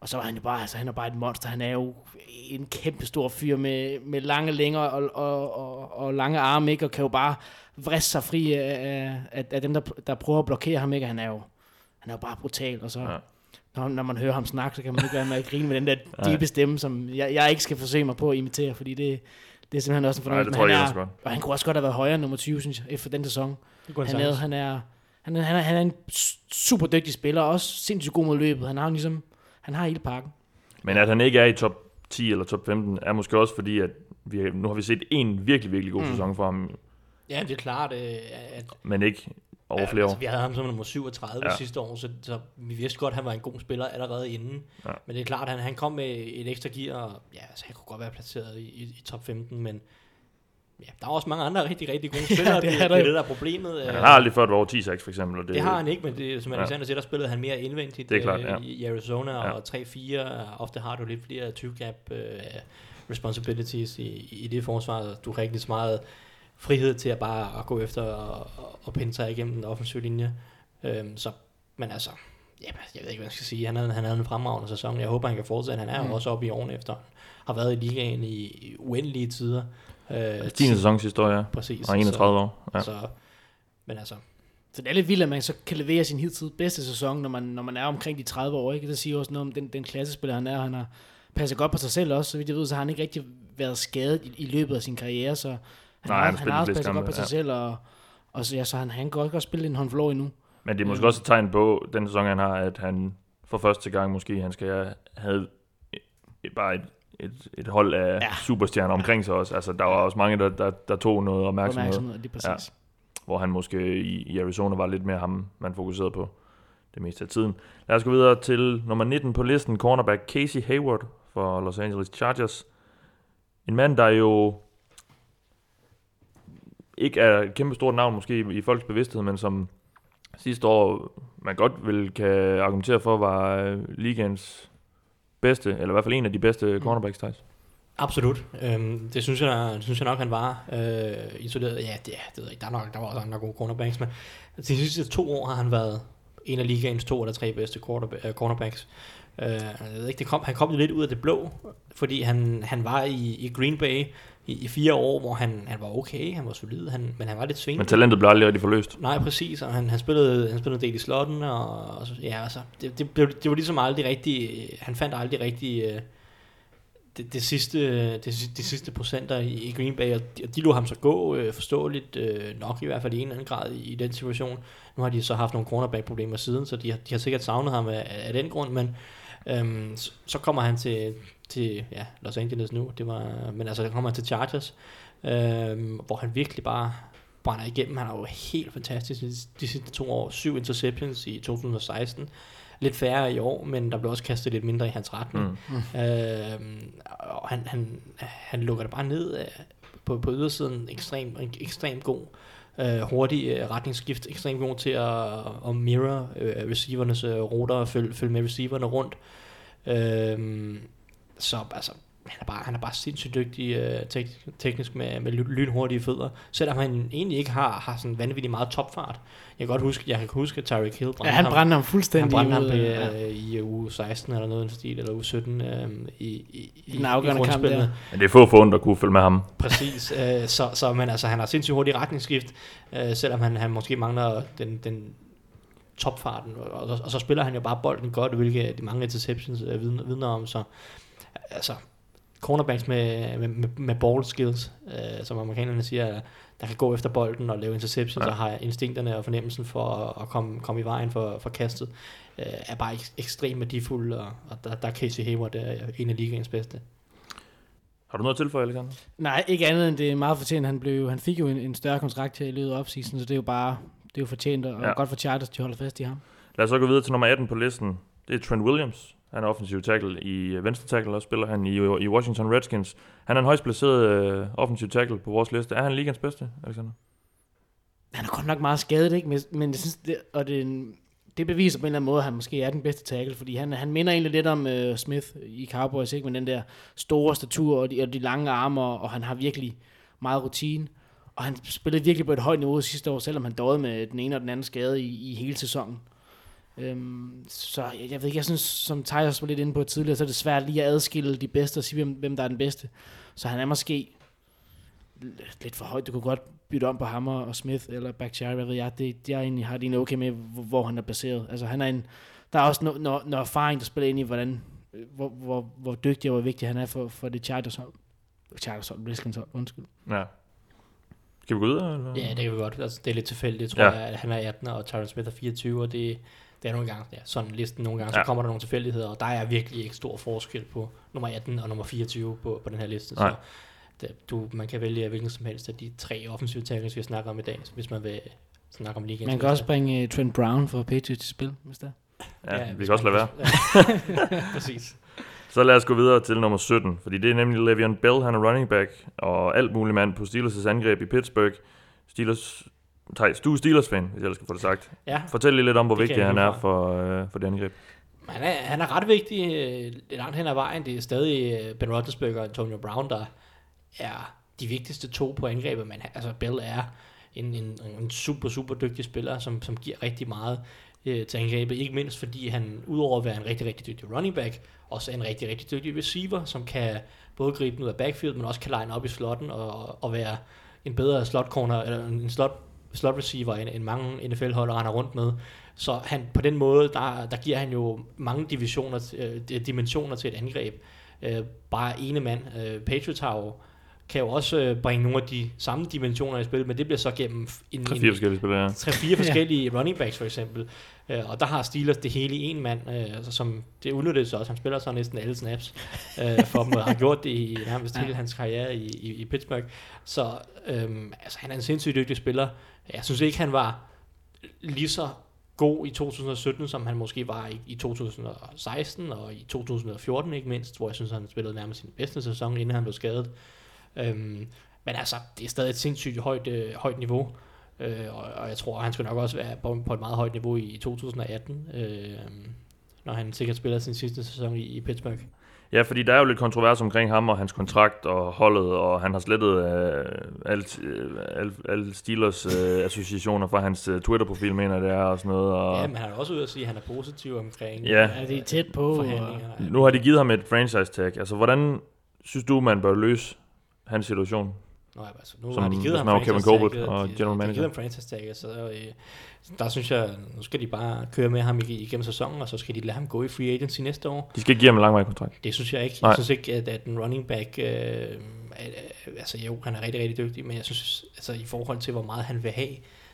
Og så var han jo bare, altså han er bare et monster, han er jo en kæmpe stor fyr med, med lange længer og, og, og, og lange arme, ikke? og kan jo bare vriste sig fri af, af, af dem, der, der prøver at blokere ham, ikke? Han er jo, han er jo bare brutal, og så, Ja. når, når man hører ham snakke, så kan man ikke være med at grine med den der dybe stemme, som jeg, jeg ikke skal forsøge mig på at imitere, fordi det, det er simpelthen også en Nej, fornøjelse. det tror Men jeg han også er, godt. Og han kunne også godt have været højere nummer 20, synes jeg, efter den sæson. Det Han er, han er, han er, han er, han er en super dygtig spiller, og også sindssygt god mod løbet. Han har ligesom, han har hele pakken. Men at han ikke er i top 10 eller top 15, er måske også fordi, at vi, nu har vi set en virkelig, virkelig god mm. sæson for ham, Ja, det er klart, øh, at men ikke over flere altså, år. vi havde ham som nummer 37 Ja. ja. sidste år, så, så vi vidste godt, at han var en god spiller allerede inden. Ja. Men det er klart, at han, han kom med et ekstra gear, og ja, så han kunne godt være placeret i, i, i top 15, men ja, der er også mange andre rigtig, rigtig gode spillere, det det, er det, der det er der er problemet. Han Øh, har aldrig før været over 10 6 for eksempel. Og det, det har han ikke, men det, som Ja. Alexander siger, der spillede han mere indvendigt Det er klart, øh, ja. i, i Arizona, Ja. og 3-4, ofte har du lidt flere two-gap øh, responsibilities i, i det forsvar. Du har ikke lige så meget frihed til at bare at gå efter og, og, pinde sig igennem den offensive linje. Øhm, så, men altså, ja, jeg ved ikke, hvad jeg skal sige. Han havde, han havde en fremragende sæson. Jeg håber, han kan fortsætte. Han er Mm. mm. også oppe i årene efter. Har været i ligaen i, i uendelige tider. Øh, 10. sæson sidste år, ja. Præcis. Og 31 år. Ja. Så, så, men altså, Så det er lidt vildt, at man så kan levere sin hidtil bedste sæson, når man, når man er omkring de 30 år. Ikke? Det siger også noget om den, den klassespiller, han er. Han har passet godt på sig selv også. Så vidt jeg ved, så har han ikke rigtig været skadet i, i løbet af sin karriere. Så han, Nej, har, han han, har også passet godt på sig ja. selv. Og, og så, ja, så han, han kan godt, godt spille en håndfuld år endnu. Men det er måske Mm. også et tegn på, den sæson han har, at han for første gang måske, han skal have et, bare et, et, et hold af ja. Ja. superstjerner omkring sig også. Altså, der var også mange, der, der, der tog noget opmærksomhed, Opmærksomhed, lige præcis. hvor han måske i, i Arizona var lidt mere ham, man fokuserede på det meste af tiden. Lad os gå videre til nummer 19 på listen, cornerback Casey Hayward for Los Angeles Chargers. En mand, der jo ikke er et kæmpe stort navn måske i, folks bevidsthed, men som sidste år man godt vil kan argumentere for, var øh, ligaens bedste, eller i hvert fald en af de bedste cornerbacks, Thijs. Absolut. Øhm, det synes jeg, synes jeg nok, han var. Øh, isoleret, ja, det, det ved jeg ikke. Der, er nok, der var også andre gode cornerbacks, men de sidste to år har han været en af ligaens to eller tre bedste øh, cornerbacks. Øh, jeg ved ikke, det kom, han kom lidt ud af det blå, fordi han, han var i, i Green Bay i, i fire år, hvor han, han var okay, han var solid, han, men han var lidt svingende. Men talentet blev aldrig rigtig forløst. Nej, præcis, og han, han, spillede, han spillede en del i slotten, og, og så- ja, altså, det, det, blev, det var ligesom aldrig rigtig, han fandt aldrig rigtig øh, det, det, sidste, det, sidste- de sidste procenter i, i Green Bay, og de, og de lå ham så gå øh, forståeligt øh, nok i hvert fald i en eller anden grad i, i den situation. Nu har de så haft nogle cornerback-problemer siden, så de har, de har sikkert savnet ham af, af den grund, men øhm, så, så kommer han til, til ja, Los Angeles nu, det var, men altså, så kommer han til Chargers, øhm, hvor han virkelig bare brænder igennem. Han er jo helt fantastisk de, sidste to år. Syv interceptions i 2016. Lidt færre i år, men der blev også kastet lidt mindre i hans retning. Mm. Øhm, og han, han, han lukker det bare ned øh, på, på ydersiden. Ekstrem, ekstremt god. Øh, hurtig øh, retningsskift. Ekstremt god til at, at mirror øh, receivernes øh, ruter og følge, følge med receiverne rundt. Øhm, så altså, han er bare, han er bare sindssygt dygtig øh, tek, teknisk med, med ly- lynhurtige fødder, selvom han egentlig ikke har, har sådan vanvittigt meget topfart. Jeg kan godt huske, jeg kan huske, at Tyreek Hill brændte Ja, han ham. brændte ham Han fuldstændig brændte ham ud, på, ja. øh, i uge 16 eller noget i stil, eller uge 17 øh, i, i, i, den afgørende i kamp grundspillet. der. Men det er få fund, der kunne følge med ham. Præcis, øh, så, så men altså, han har sindssygt hurtig retningsskift, øh, selvom han, han måske mangler den, den topfarten, og, og, og så spiller han jo bare bolden godt, hvilket de mange interceptions øh, vidner, vidner om, så altså, cornerbacks med, med, med, med ball skills, øh, som amerikanerne siger, der kan gå efter bolden og lave interceptions, Ja. og har instinkterne og fornemmelsen for at, at komme, komme i vejen for, for kastet, øh, er bare ek, ekstremt værdifuld, og, og der, der er Casey Hayward der er en af ligaens bedste. Har du noget at tilføje, Alexander? Nej, ikke andet end det er meget fortjent. Han, blev, han fik jo en, en større kontrakt her i løbet af opsisen, så det er jo bare det er jo fortjent, og ja. godt for Chargers, de holder fast i ham. Lad os så gå videre til nummer 18 på listen. Det er Trent Williams. Han er offensiv tackle i øh, venstre tackle, og spiller han i, øh, i Washington Redskins. Han er en højst placeret øh, offensiv tackle på vores liste. Er han ligens bedste, Alexander? Han er godt nok meget skadet, ikke? Men, men jeg synes, det, og det, en- det beviser på en eller anden måde, at han måske er den bedste tackle, fordi han, han minder egentlig lidt om øh, Smith i Cowboys, ikke? Med den der store statur og de, og de lange arme, og, og han har virkelig meget rutine. Og han spillede virkelig på et højt niveau sidste år, selvom han døde med den ene og den anden skade i, i hele sæsonen. Øhm, så jeg, jeg ved ikke, jeg synes, som Thijs var lidt inde på tidligere, så er det svært lige at adskille de bedste og sige, hvem, hvem der er den bedste. Så han er måske lidt for højt. Du kunne godt bytte om på Hammer og Smith eller Bakhtiari, hvad ved jeg. Det, jeg egentlig har det egentlig okay med, hvor, hvor han er baseret. Altså han er en, der er også noget no, no erfaring, der spiller ind i, hvordan, hvor, hvor, hvor dygtig og hvor vigtig han er for, for det Chargers hold. Chargers hold, Redskins hold, undskyld. Ja. Skal vi gå videre? Eller? Ja, det kan vi godt. Altså, det er lidt tilfældigt, tror ja. jeg, at han er 18, og Tyron Smith er 24, og det, det er nogle gange, ja, sådan listen nogle gange, Ja. så kommer der nogle tilfældigheder, og der er virkelig ikke stor forskel på nummer 18 og nummer 24 på, på den her liste. Nej. Så det, du, man kan vælge hvilken som helst af de tre offensive tackles, vi snakker om i dag, hvis man vil snakke om ligaen. Man kan også bringe uh, Trent Brown for Patriots til spil, hvis der. Ja, vi kan også lade være. Ja. Præcis. Så lad os gå videre til nummer 17, fordi det er nemlig Le'Veon Bell, han er running back, og alt muligt mand på Steelers' angreb i Pittsburgh. Steelers, Thijs, du er Steelers-fan, hvis jeg skal få det sagt. Ja, Fortæl lige lidt om, hvor Det vigtig han er for, øh, for det angreb. Han er, han er ret vigtig øh, langt hen ad vejen. Det er stadig øh, Ben Roethlisberger og Antonio Brown, der er de vigtigste to på angrebet, men altså Bell er en, en, en super, super dygtig spiller, som, som giver rigtig meget øh, til angrebet. Ikke mindst fordi han, udover at være en rigtig, rigtig dygtig running back, også er en rigtig, rigtig dygtig receiver, som kan både gribe den ud af backfield, men også kan line op i slotten og, og være en bedre slot corner, eller en slot, slot receiver, end, end mange NFL-hold render rundt med. Så han, på den måde, der, der giver han jo mange divisioner, øh, dimensioner til et angreb. Øh, bare ene mand. Øh, Patriots har jo, kan jo også øh, bringe nogle af de samme dimensioner i spil, men det bliver så gennem en, Tre en, fire forskellige spillere, ja. tre-fire forskellige running backs for eksempel. Øh, og der har Steelers det hele i en mand, øh, altså, som det udnyttes også. Han spiller så næsten alle snaps øh, for dem, og har gjort det i nærmest hele hans karriere i, i, i Pittsburgh. Så øhm, altså, han er en sindssygt dygtig spiller. Jeg synes ikke, han var lige så god i 2017, som han måske var i, i 2016 og i 2014 ikke mindst, hvor jeg synes, han spillede nærmest sin bedste sæson, inden han blev skadet. Øhm, men altså, det er stadig et sindssygt højt, øh, højt niveau, øh, og, og jeg tror, han skal nok også være på, på et meget højt niveau i 2018, øh, når han sikkert spiller sin sidste sæson i, i Pittsburgh. Ja, fordi der er jo lidt kontrovers omkring ham og hans kontrakt og holdet, og han har slettet øh, alt, øh, alle, alle Steelers øh, associationer fra hans øh, Twitter-profil, mener det er, og sådan noget. Og Ja, men han er også ude at sige, at han er positiv omkring Ja. Ja, det er tæt på. Og, nu har de givet ham et franchise-tag. Altså, hvordan synes du, man bør løse hans situation? Nå, ja, altså, nu Som- har de givet ham Kevin Colbert og de- general De manager. givet ham franchise tagget, så øh, der synes jeg, nu skal de bare køre med ham ig- igennem sæsonen, og så skal de lade ham gå i free agency næste år. De skal ikke give ham en langvarig kontrakt. Det synes jeg ikke. Nej. Jeg synes ikke, at, at en running back, øh, er, altså jo, han er rigtig, rigtig dygtig, men jeg synes, altså i forhold til, hvor meget han vil have,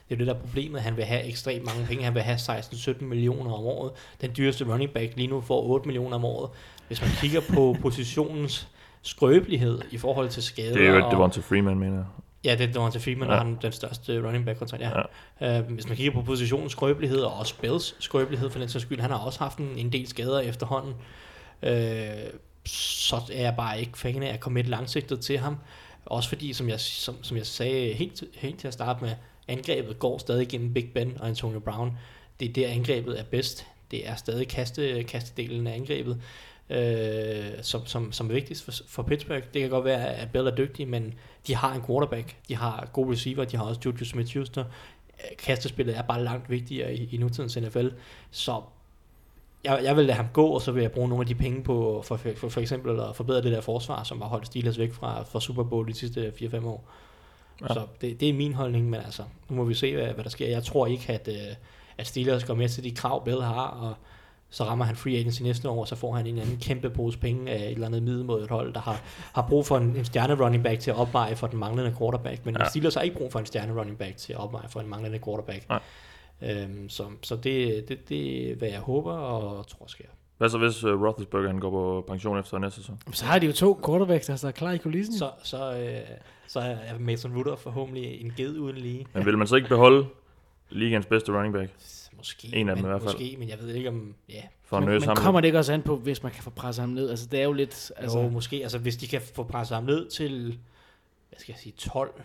det er det, der er problemet. Han vil have ekstremt mange penge. Han vil have 16-17 millioner om året. Den dyreste running back lige nu får 8 millioner om året. Hvis man kigger på positionens skrøbelighed i forhold til skader. Det er jo et Devonta Freeman, mener jeg. Ja, det er Devonta Freeman, Ja. han er den største running back kontrakt, ja. ja. Uh, hvis man kigger på positionens skrøbelighed, og også Bills skrøbelighed for den sags skyld, han har også haft en, en del skader efterhånden. Uh, så er jeg bare ikke fan af at komme et langsigtet til ham. Også fordi, som jeg, som, som jeg sagde helt, helt til at starte med, angrebet går stadig gennem Big Ben og Antonio Brown. Det er der angrebet er bedst. Det er stadig kaste, kastedelen af angrebet. Øh, som, som, som er vigtigst for, for Pittsburgh. Det kan godt være, at Bell er dygtig, men de har en quarterback, de har gode receiver, de har også Juju Smith-Schuster. Kastespillet er bare langt vigtigere i, i nutidens NFL, så jeg, jeg vil lade ham gå, og så vil jeg bruge nogle af de penge på for, for, for eksempel at forbedre det der forsvar, som har holdt Steelers væk fra, fra Super Bowl de sidste 4-5 år. Ja. Så det, det er min holdning, men altså, nu må vi se, hvad, hvad der sker. Jeg tror ikke, at, øh, at Steelers går med til de krav, Bell har, og så rammer han free agency næste år, og så får han en anden kæmpe pose penge af et eller andet middelmådigt hold, der har, har brug for en, en stjerne running back til at opveje for den manglende quarterback. Men ja. Steelers har ikke brug for en stjerne running back til at opveje for en manglende quarterback. Nej. Øhm, så så det, det, det er, hvad jeg håber og tror sker. Hvad så hvis uh, Roethlisberger han går på pension efter næste sæson? Så har de jo to quarterbacks, der er klar i kulissen. Så, så, øh, så er Mason Rudolph forhåbentlig en ged uden lige. Men vil man så ikke beholde ligens bedste running back? Måske, En af dem men, i hvert fald. Måske, men jeg ved ikke om... Ja, For at men, men kommer det ikke også an på, hvis man kan få presset ham ned? Altså, det er jo lidt... altså, Altså, jo, måske. Altså, hvis de kan få presset ham ned til, hvad skal jeg sige, 12,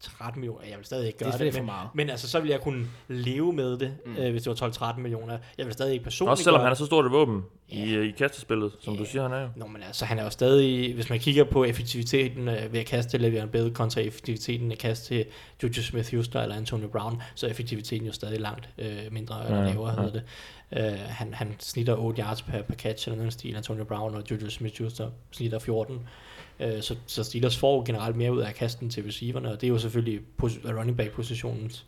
13 millioner. Jeg vil stadig ikke Det gøre er det, for meget. men altså, så vil jeg kunne leve med det, Mm. øh, hvis det var 12-13 millioner. Jeg vil stadig ikke personligt Også selvom gøre han er så stort et våben Ja. i, øh, i kastespillet, som Ja. du siger, han er jo. Nå, men altså, han er jo stadig, hvis man kigger på effektiviteten øh, ved at kaste til Le'Veon Bell kontra effektiviteten at kaste til Juju Smith-Schuster eller Antonio Brown, så er effektiviteten jo stadig langt øh, mindre eller Ja, lavere, ja. hedder det. Øh, han, han snitter 8 yards per, per catch eller noget stil, Antonio Brown og Juju Smith-Schuster snitter 14. Øh, så, så Steelers får generelt mere ud af kasten til receiverne, og det er jo selvfølgelig pos- running back positionens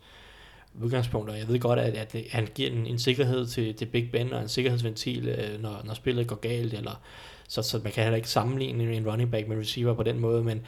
udgangspunkt, og jeg ved godt, at, at det- han giver en, en sikkerhed til, til Big Ben og en sikkerhedsventil, øh, når, når spillet går galt, eller så, så man kan heller ikke sammenligne en running back med receiver på den måde, men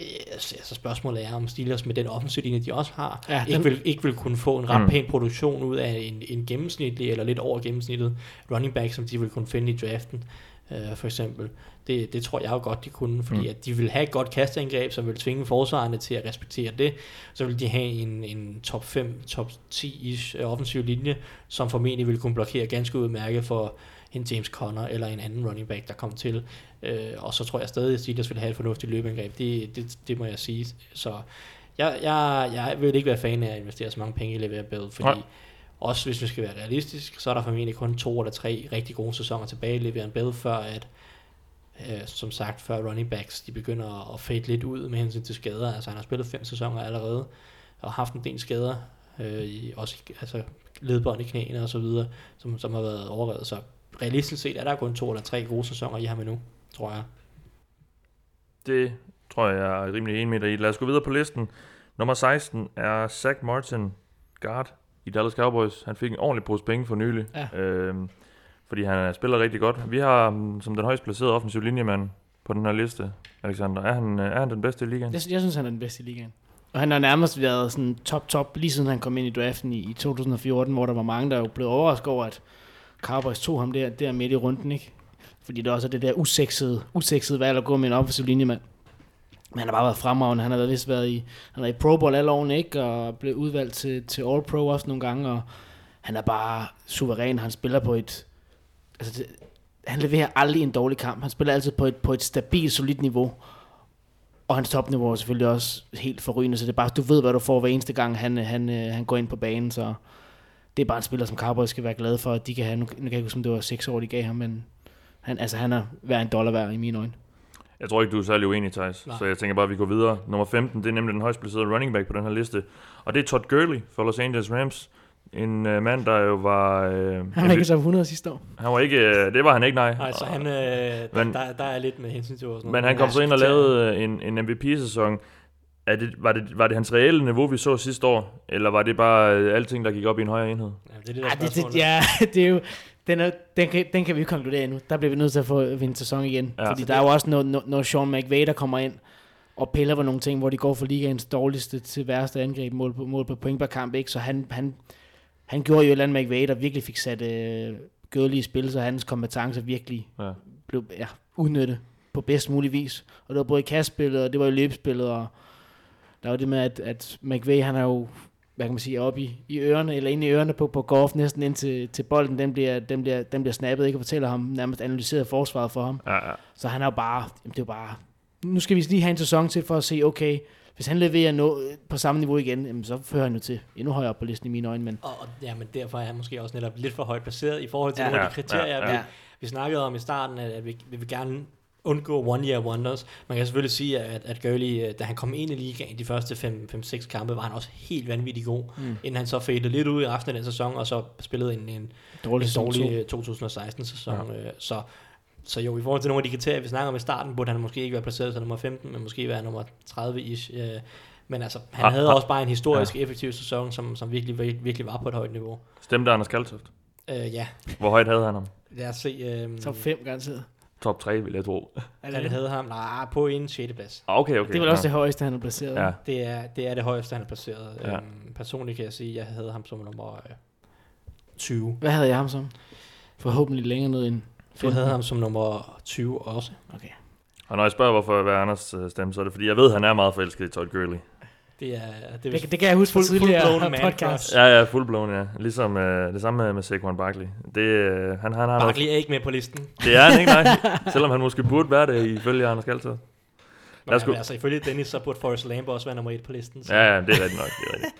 øh, altså spørgsmålet er, om Steelers med den offensiv linje, de også har, Ja, den- ikke, vil, ikke vil kunne få en ret Mm. pæn produktion ud af en, en gennemsnitlig eller lidt over gennemsnittet running back, som de vil kunne finde i draften, øh, for eksempel. Det, det tror jeg jo godt, de kunne, fordi Mm. at de vil have et godt kastangreb, som vil tvinge forsvarerne til at respektere det. Så vil de have en, en top 5, top 10-ish øh, offensiv linje, som formentlig vil kunne blokere ganske udmærket for en James Conner eller en anden running back, der kommer til. Øh, og så tror jeg stadig, at Steelers vil have et fornuftigt løbeangreb. Det, det, det må jeg sige. Så jeg, jeg, jeg vil ikke være fan af at investere så mange penge i Le'Veon Bell, fordi Nej også hvis vi skal være realistisk, så er der formentlig kun to eller tre rigtig gode sæsoner tilbage i Le'Veon Bell, før at øh, som sagt, før running backs, de begynder at fade lidt ud med hensyn til skader. Altså han har spillet fem sæsoner allerede, og haft en del skader, øh, i, også altså ledbånd i knæene og så videre, som, som har været overrevet. Så realistisk set er der kun to eller tre gode sæsoner i ham endnu, tror jeg. Det tror jeg, jeg er rimelig enig med dig i. Lad os gå videre på listen. Nummer 16 er Zach Martin, guard i Dallas Cowboys. Han fik en ordentlig pose penge for nylig, Ja. øhm, fordi han spiller rigtig godt. Vi har ham som den højst placerede offensiv linjemand på den her liste, Alexander. Er han, øh, er han den bedste i ligaen? Jeg, jeg synes, han er den bedste i ligaen. Og han har nærmest været sådan top-top, lige siden han kom ind i draften i, i 2014, hvor der var mange, der jo blev overrasket over, at Cowboys tog ham der, der midt i runden, ikke? Fordi det også er det der usexede, usexede valg at gå med en offensiv linjemand. Men han har bare været fremragende. Han har været, vist været i, han har i Pro Bowl alle årene, ikke? Og blev udvalgt til, til All Pro også nogle gange. Og han er bare suveræn. Han spiller på et... Altså det, han leverer aldrig en dårlig kamp. Han spiller altid på et, på et stabilt, solidt niveau. Og hans topniveau er selvfølgelig også helt forrygende, så det er bare, du ved, hvad du får hver eneste gang, han, han, øh, han går ind på banen, så det er bare en spiller, som Cowboys skal være glad for, at de kan have, nu, nu kan jeg ikke huske, om det var 6 år, de gav ham, men han, altså, han er hver en dollar værd i mine øjne. Jeg tror ikke, du er særlig uenig, Thijs. Nej. Så jeg tænker bare, at vi går videre. Nummer 15, det er nemlig den højst placerede running back på den her liste. Og det er Todd Gurley for Los Angeles Rams. En øh, mand, der jo var... Øh, Han var ikke så 100 sidste år. han var ikke... Øh, det var han ikke, nej. Nej, så han, øh, der, Men- der, der, er lidt med hensyn til vores Men han kom så ind og lavede øh, en, en MVP-sæson. Er det, var, det, var det hans reelle niveau, vi så sidste år? Eller var det bare øh, alting, der gik op i en højere enhed? Ja, det er det der Ej, det, det, ja, det er jo, den, er, den, kan, den kan vi jo konkludere nu. Der bliver vi nødt til at få vinde sæson igen. Ja. Fordi der er jo også noget, noget, noget Sean McVay, der kommer ind og piller på nogle ting, hvor de går fra ligaens dårligste til værste angreb, mål på, mål på point per kamp. Ikke? Så han, han, han gjorde jo et eller andet McVay, der virkelig fik sat øh, i spil, så hans kompetencer virkelig Ja. blev ja, udnyttet på bedst mulig vis. Og det var både i kastspillet, og det var i løbspillet, og der var det med, at, at McVay, han er jo, hvad kan man sige, oppe i, i ørerne, eller inde i ørerne på, på golf, næsten ind til, til bolden, den bliver, den, bliver, den bliver snappet, ikke, og fortæller ham nærmest analyseret forsvaret for ham. Ja, ja. Så han er jo bare, jamen, det er jo bare, nu skal vi lige have en sæson til for at se, okay, hvis han leverer no, på samme niveau igen, jamen, så fører han jo til endnu højere op på listen i mine øjne, men Og, ja, men derfor er han måske også netop lidt for højt placeret i forhold til Ja. nogle af de kriterier, ja, ja, ja. vi snakkede om i starten, at, at vi, vi vil gerne undgå one year wonders. Man kan selvfølgelig sige, at, at Gurley, øh, da han kom ind i ligaen de første 5-6 kampe, var han også helt vanvittig god, mm. inden han så fadede lidt ud i resten af den sæson, og så spillede en, en Dårlig en sæson dårlig 2016-sæson. Ja. Så, så jo, i forhold til nogle af de kriterier, vi snakker om i starten, burde han måske ikke være placeret som nummer 15, men måske være nummer 30-ish. Øh, Men altså, han Ah, havde ah. også bare en historisk effektiv sæson, som, som virkelig, virkelig, virkelig var på et højt niveau. Stemte Anders Kaltoft. Øh, ja, Hvor højt havde han ham? lad os se. Øh, Top 5 garanteret. Top 3, vil jeg tro. Er det, han det? havde ham nej, på en 6. plads. Ah, Okay, okay. det er vel også ja. det højeste, han er placeret. Ja. Det er, det er det højeste, han er placeret. Ja. Øhm, personligt kan jeg sige, at jeg havde ham som nummer øh, 20. Hvad havde jeg ham som? Forhåbentlig længere ned end Du havde ham som nummer 20 også. Okay. Og når jeg spørger, hvorfor hvad er Anders øh, stemme, så er det fordi, jeg ved, at han er meget forelsket i Todd Gurley. Det er, det er Det, det kan jeg huske fra Fuld- tidligere podcast. Ja, ja, fuldblåen, ja. Ligesom øh, det samme med, med Saquon Barkley. Det, øh, han, han har noget- Barkley er ikke med på listen. Det er han ikke, nej. Selvom han måske burde være det, ifølge Anders Kaltoft. Lad os altså, ifølge Dennis, så burde Forrest Lamb også være nummer 1 på listen. Så. Ja, ja, det er rigtigt nok. Det er rigtigt.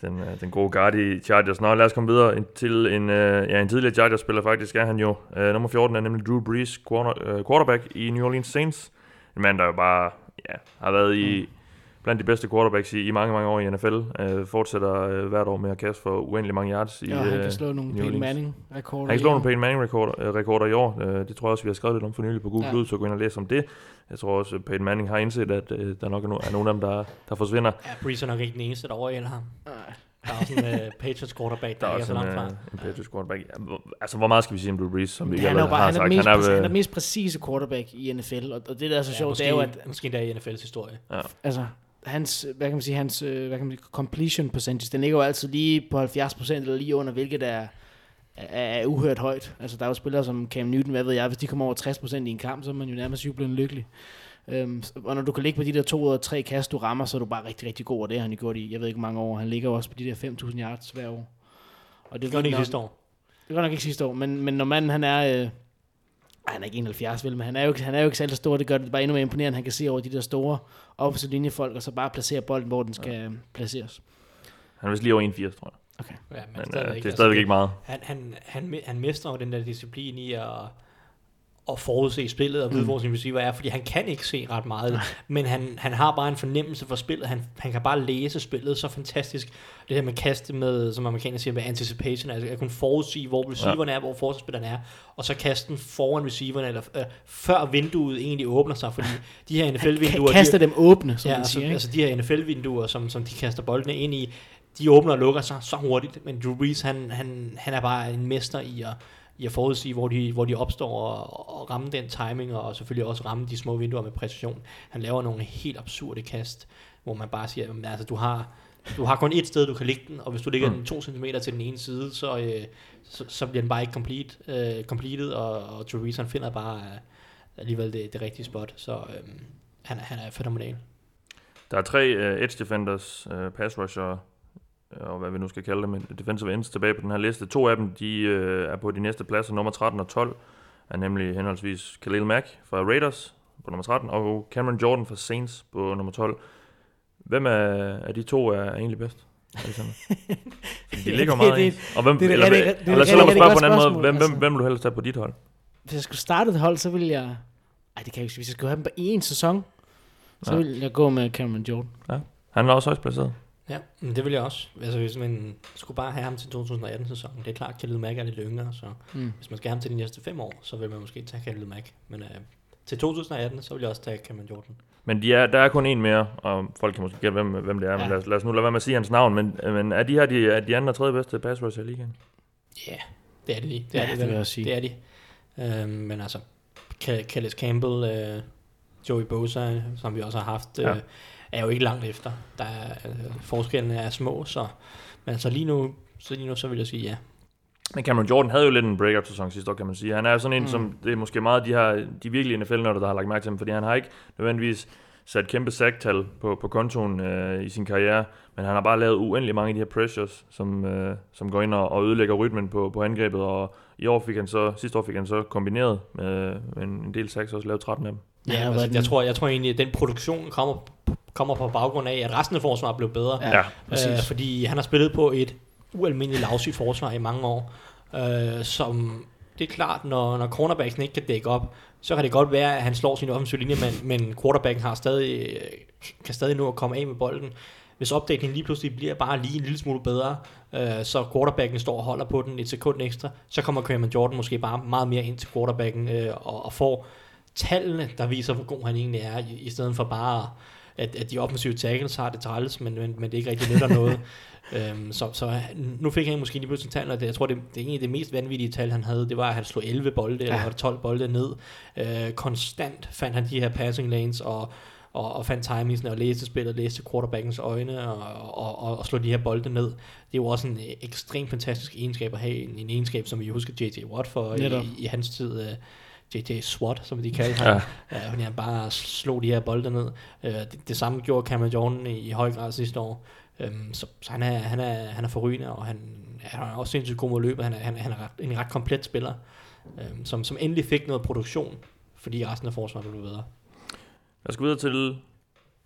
Den, øh, den gode guard i Chargers. Nå, lad os komme videre til en, øh, ja, en tidligere Chargers-spiller faktisk, er han jo. Øh, nummer 14 er nemlig Drew Brees, quarter, øh, quarterback i New Orleans Saints. En mand, der jo bare ja, har været i blandt de bedste quarterbacks i, i mange, mange år i NFL. Øh, fortsætter øh, hvert år med at kaste for uendelig mange yards. I, Ja, han øh, kan slå nogle Peyton. Manning-rekorder. Han kan slå nogle Peyton Manning-rekorder rekorder i år. Øh, det tror jeg også, vi har skrevet lidt om for nylig på Google Ja. Blue, så gå ind og læse om det. Jeg tror også, at Peyton Manning har indset, at øh, der nok er, no- er nogle af dem, der, der forsvinder. Ja, Brees er nok ikke den eneste, der overhælder ham. Nej. Der er også en uh, Patriots quarterback, der, Der er ikke er så også langt en, fra. øh, en Patriots quarterback. Ja, hvor- Altså, hvor meget skal vi sige om Drew Brees, som vi ikke Han er bare har han er, sagt? den mest, Han han er, er øh, den mest præcise quarterback i NFL, og, og det der er så Ja, sjovt, måske, det er jo, at måske endda i NFL's historie. altså, hans, hvad kan man sige, hans øh, hvad kan man sige, completion percentage, den ligger jo altid lige på 70% eller lige under, hvilket er, er, er uhørt højt. Altså, der er jo spillere som Cam Newton, hvad ved jeg, hvis de kommer over 60% i en kamp, så er man jo nærmest jublende lykkelig. Um, og når du kan ligge på de der to eller tre kast, du rammer, så er du bare rigtig, rigtig god, og det har han jo gjort i, jeg ved ikke mange år. Han ligger også på de der 5.000 yards hver år. Og Det gør han ikke sidste år. det var nok ikke sidste år, men, men når manden han er... Øh, ej, han er ikke 71, vel, men han er jo, ikke- han er jo ikke særlig stor. Det gør det bare endnu mere imponerende, han kan se over de der store opposite linjefolk, og så bare placere bolden, hvor den skal ja. placeres. han er vist lige over 81, tror jeg. Ja, men, Men stadigvæk, øh, det er altså, stadigvæk ikke meget. Han, han, han, han mestrer jo den der disciplin i at, at forudse spillet og vide, mm. hvor sin receiver er, fordi han kan ikke se ret meget, men han, han har bare en fornemmelse for spillet. Han, han kan bare læse spillet så fantastisk. Det her med kaste med, som amerikanerne siger, med anticipation, altså at kunne forudsige, hvor receiveren ja. er, hvor forsvarsspilleren er, og så kaste den foran receiveren, eller øh, før vinduet egentlig åbner sig, fordi de her NFL-vinduer... de- Kaster dem åbne, som ja, man altså, siger. Ikke? altså de her NFL-vinduer, som, som de kaster boldene ind i, de åbner og lukker sig så hurtigt, men Drew Brees, han, han, han er bare en mester i at, i at forudsige, hvor de, hvor de opstår, og, og ramme den timing, og selvfølgelig også ramme de små vinduer med præcision. Han laver nogle helt absurde kast, hvor man bare siger, "Jamen, altså, du har, du har kun et sted, du kan ligge den, og hvis du ligger Mm. den to centimeter til den ene side, så, øh, så, så bliver den bare ikke complete, øh, completed, og, og Drew Brees, han finder bare øh, alligevel det, det rigtige spot, så øh, han, er- han er fænomenal. Der er tre uh, edge defenders, uh, pass rusher, og hvad vi nu skal kalde dem, defensive ends tilbage på den her liste. To af dem, de uh, er på de næste pladser. Nummer 13 og 12 er nemlig henholdsvis Khalil Mack fra Raiders på nummer 13, og Cameron Jordan fra Saints på nummer 12. Hvem af, af de to er egentlig bedst? Alexander? De ligger meget Det- ens. Og hvem, det er et eller, eller, det er et eller så lad mig spørge på en anden måde. Hvem, hvem, altså. hvem vil du hellere tage på dit hold? Hvis jeg skulle starte et hold, så ville jeg... Ej, det kan jeg ikke. Hvis jeg skulle have dem på én sæson, så Ja. ville jeg gå med Cameron Jordan. Han er også højst placeret. Ja, men det vil jeg også. Altså hvis man skulle bare have ham til 2018-sæsonen, det er klart, Khalil Mack er lidt yngre, så Mm. hvis man skal have ham til de næste fem år, så vil man måske tage Khalil Mack. Men uh, til 2018, så vil jeg også tage Cameron Jordan. Men de er, der er kun en mere, og folk kan måske gætte, hvem, hvem det er. Ja. Men lad, os, lad os nu lade være med at sige hans navn. Men, men er de her de, er de andre og tredje bedste pass rusher i ligaen? Ja, yeah, det er det lige. Det Ja, er det vil jeg sige. Det er de. Øhm, men altså, Calais Campbell, øh, Joey Bosa, som vi også har haft, øh, Ja. Er jo ikke langt efter. Der er, øh, forskellene er små, så, men altså lige nu, så lige nu, så vil jeg sige ja. Men Cameron Jordan havde jo lidt en breakout-sæson sidste år, kan man sige. Han er sådan en, mm. som det er måske meget de her, de virkelige NFL-nørder, der har lagt mærke til ham, fordi han har ikke nødvendigvis sat kæmpe sacktal på, på kontoen øh, i sin karriere, men han har bare lavet uendelig mange af de her pressures, som, øh, som går ind og, og ødelægger rytmen på, på angrebet, og i år fik han så, sidste år fik han så kombineret med, med en, del sacks, også lavet 13 af dem. Ja, altså, jeg, tror, jeg tror egentlig, at den produktion kommer, kommer på baggrund af, at resten af forsvaret blev bedre. Ja. Øh, fordi han har spillet på et ualmindeligt lavsygt forsvar i mange år, øh, som det er klart, når, når cornerbacken ikke kan dække op, så kan det godt være, at han slår sin offensive linje, men, men quarterbacken har stadig, kan stadig nå at komme af med bolden. Hvis opdækningen lige pludselig bliver bare lige en lille smule bedre, øh, så quarterbacken står og holder på den et sekund ekstra, så kommer Cameron Jordan måske bare meget mere ind til quarterbacken øh, og, og får tallene, der viser, hvor god han egentlig er, i, i stedet for bare, at, at de offensive tackles har det træls, men, men, men det ikke rigtig nytter noget. Øhm, så, så nu fik han måske lige pludselig tal, og det, jeg tror, det, det er egentlig det mest vanvittige tal, han havde, det var, at han slog 11 bolde, ja. eller var det 12 bolde ned. Øh, konstant fandt han de her passing lanes, og, og, og fandt timingsene, og læste spillet, læste quarterbackens øjne, og, og, og, og slog de her bolde ned. Det er jo også en ekstremt fantastisk egenskab at have, en, en egenskab, som vi husker J.J. Watt for i, i, i hans tid. Øh, JJ SWAT, som de kaldte ham. Ja. Uh, han bare slog de her bolde ned. Uh, det, det samme gjorde Cameron Jordan i, i høj grad sidste år. Um, så, så han, er, han, er, han er forrygende, og han, han er også sindssygt god mod løbet. Han er, han, han er ret, en ret komplet spiller, um, som, som endelig fik noget produktion, fordi resten af forsvaret blev bedre. Jeg skal videre til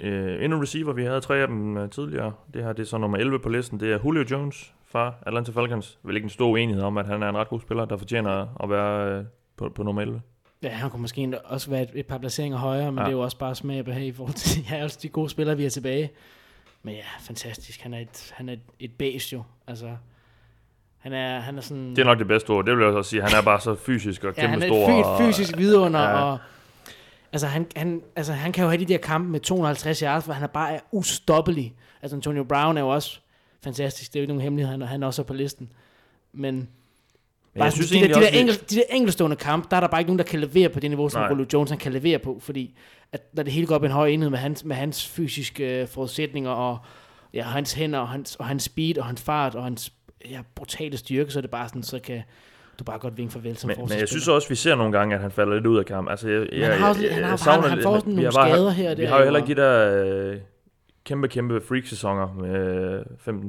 øh, endnu en receiver. Vi havde tre af dem øh, tidligere. Det her det er så nummer 11 på listen. Det er Julio Jones fra Atlanta Falcons. Vel ikke en stor uenighed om, at han er en ret god spiller, der fortjener at være øh, på, på nummer 11. Ja, han kunne måske også være et, et par placeringer højere, men ja. det er jo også bare smag på i forhold til ja, også de gode spillere, vi er tilbage. Men ja, fantastisk. Han er et, han er et, et base jo. Altså, han er, han er sådan... Det er nok det bedste ord. Det vil jeg også sige. Han er bare så fysisk og ja, kæmpe stor. han er et fysisk vidunder, ja. og altså han, han, altså han kan jo have de der kampe med 250 yards, hvor han er bare er ustoppelig. Altså Antonio Brown er jo også fantastisk. Det er jo ikke nogen hemmelighed, han, han er også på listen. Men men jeg synes de, der, de, der enkel, de der enkeltstående kamp, der er der bare ikke nogen, der kan levere på det niveau, som Julio Jones han kan levere på, fordi at, når det hele går op i en høj enhed med hans, med hans fysiske uh, forudsætninger, og ja, hans hænder, og hans, og hans speed, og hans fart, og hans ja, brutale styrke, så er det bare sådan, så kan du bare godt vinke farvel som men, men jeg synes også, vi ser nogle gange, at han falder lidt ud af kamp. Altså, jeg, jeg, han har, jeg, han, har, savner, han, han får sådan nogle skader her. Vi har jo heller ikke de der... Øh, kæmpe, kæmpe freak-sæsoner med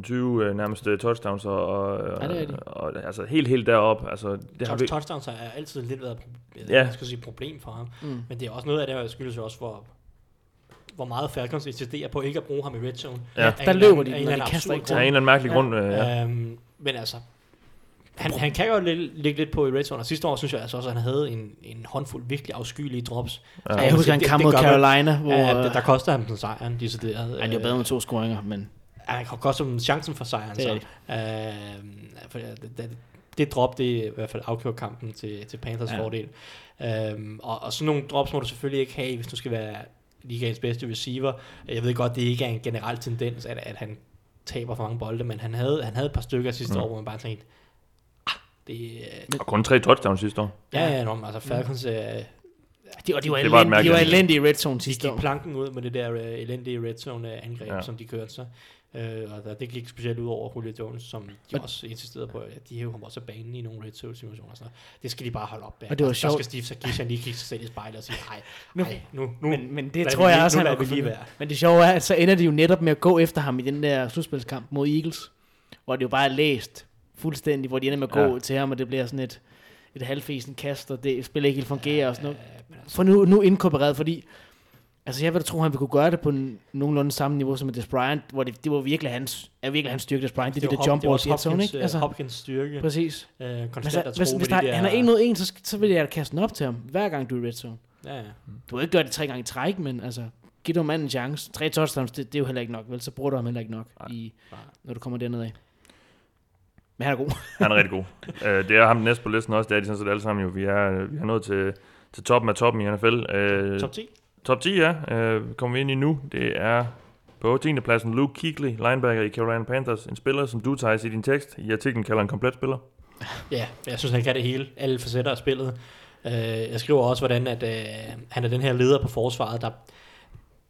15-20 øh, nærmest touchdowns og, og, ja, det og, og altså helt, helt derop. Altså, det har vi... Touchdowns har altid lidt været et ja. jeg skal sige, problem for ham. Mm. Men det er også noget af det, der skyldes jo også for, hvor meget Falcons insisterer på ikke at bruge ham i red zone. Ja, ja der løber de, når de kaster ikke. Der er en eller anden mærkelig ja. grund. Øh, ja. Øhm, men altså, han, han kan jo ligge lidt på i red zone, og sidste år synes jeg altså også, at han havde en, en håndfuld virkelig afskyelige drops. Ja. Ja, jeg husker en kamp mod Carolina, hvor... Ja, der, der koster ham den sejren, decideret. Ja, det var bedre med to scoringer, men... Ja, han koster ham chancen for sejren. Det, så. Øh, for det, det, det drop, det er i hvert fald afgjort kampen til, til Panthers ja. fordel. Øhm, og, og sådan nogle drops må du selvfølgelig ikke have, hvis du skal være ligaens bedste receiver. Jeg ved godt, det ikke er en generel tendens, at, at han taber for mange bolde, men han havde, han havde et par stykker sidste mm. år, hvor man bare tænkte, det, øh, og kun tre touchdowns sidste år. Ja, ja, no, altså Falcons... Øh, de, og de var, det var, elendige, de var elendige i red zone sidste år. De planken ud med det der uh, elendige red zone uh, angreb, ja. som de kørte så. Uh, og der, det gik specielt ud over Julio Jones, som de men, også insisterede på, at de hævde ham også af banen i nogle red zone situationer. Så det skal de bare holde op med. Og det var sjovt. Så skal Steve Sarkisian lige kigge sig selv i spejlet og sige, nej, nu, nu, nu. Men, men det tror jeg også, han er lige være. Men det sjove er, at så ender de jo netop med at gå efter ham i den der slutspilskamp mod Eagles, hvor det jo bare er læst fuldstændig, hvor de ender med at gå ja. til ham, og det bliver sådan et, et halvfesen kast, og det spiller ikke helt fungerer og sådan noget. Altså- For nu, nu inkorporeret, fordi Altså jeg vil tro, han ville kunne gøre det på en nogenlunde samme niveau som med Des Bryant, hvor det, det var virkelig hans, er virkelig hans styrke, Des Bryant, det, det, det der jump i zone, ikke? Altså, Hopkins styrke. Præcis. Øh, konstant altså, hvis, hvis der, der, han er 1 mod 1, så, så vil jeg kaste den op til ham, hver gang du er i red zone. Ja, ja. Du vil ikke gøre det tre gange i træk, men altså, giv du manden en chance. Tre touchdowns, det, det, er jo heller ikke nok, vel? Så bruger du ham heller ikke nok, nej, i, nej. når du kommer derned af. Men han er god. han er rigtig god. Uh, det er ham næst på listen også. Det er de sådan set alle sammen jo. Vi er, vi er nået til, til toppen af toppen i NFL. Øh, top 10? Top 10, ja. Uh, kommer vi ind i nu. Det er på 10. pladsen Luke Kuechly, linebacker i Carolina Panthers. En spiller, som du tager i din tekst. I artiklen kalder en komplet spiller. Ja, jeg synes, han kan det hele. Alle facetter af spillet. Uh, jeg skriver også, hvordan at, uh, han er den her leder på forsvaret, der,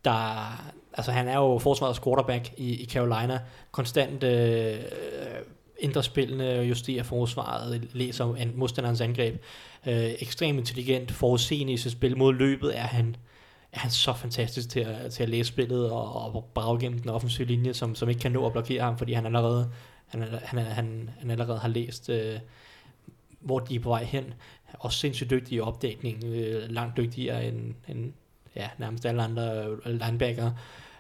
der altså han er jo forsvarets quarterback i, i Carolina. Konstant uh, ændrer spillene, justerer forsvaret, læser an, modstanderens angreb. Øh, ekstremt intelligent, forudseende i sit spil. Mod løbet er han, er han så fantastisk til at, til at læse spillet og, og brage gennem den offensive linje, som, som ikke kan nå at blokere ham, fordi han allerede, han, han, han, han allerede har læst, øh, hvor de er på vej hen. Også sindssygt dygtig i opdækningen, øh, langt dygtigere end, end ja, nærmest alle andre øh, linebacker.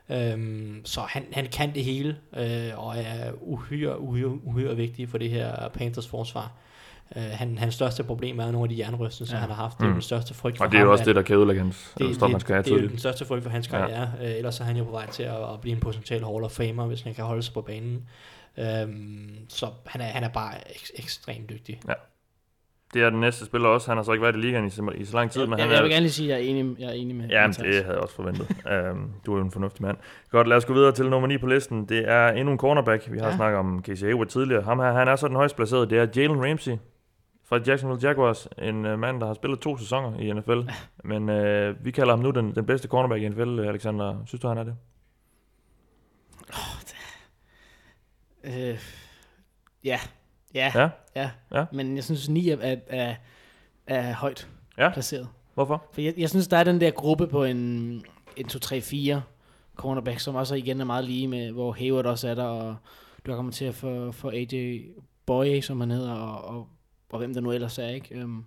Øhm, så han, han kan det hele, øh, og er uhyre, uhyre, uhyre vigtig for det her Panthers forsvar. Uh, han, hans største problem er nogle af de jernrystelser, Ja. ja. han har haft. Det er Mm. den største frygt for Og det er jo også det, der kan ødelægge hans det, stop, det, karriere det er jo den største frygt for hans Ja. karriere. Ja. ellers er han jo på vej til at, at blive en potentiel Hall of Famer, hvis han kan holde sig på banen. Øhm, så han er, han er bare ek, ekstremt dygtig. Det er den næste spiller også. Han har så ikke været i ligaen i så, i så lang tid, men jeg, han jeg, vil gerne lige sige, at jeg er enig, jeg er enig med Ja, det havde jeg også forventet. um, du er jo en fornuftig mand. Godt, lad os gå videre til nummer 9 på listen. Det er endnu en cornerback. Vi har Ja. snakket om Casey Hayward tidligere. Ham her, han er så den højst placeret. Det er Jalen Ramsey fra Jacksonville Jaguars. En uh, mand, der har spillet to sæsoner i NFL. Men uh, vi kalder ham nu den, den bedste cornerback i NFL, Alexander. Synes du, han er det? Øh, ja, ja, Ja? ja, Ja. Men jeg synes, 9 er, er, er, er højt Ja. placeret. Hvorfor? For jeg, jeg synes, der er den der gruppe på en, en 2, 3, 4 cornerback, som også igen er meget lige med, hvor Hayward også er der, og du har kommet til at få, få AJ Boye, som han hedder, og, og, og hvem der nu ellers er, ikke? Um,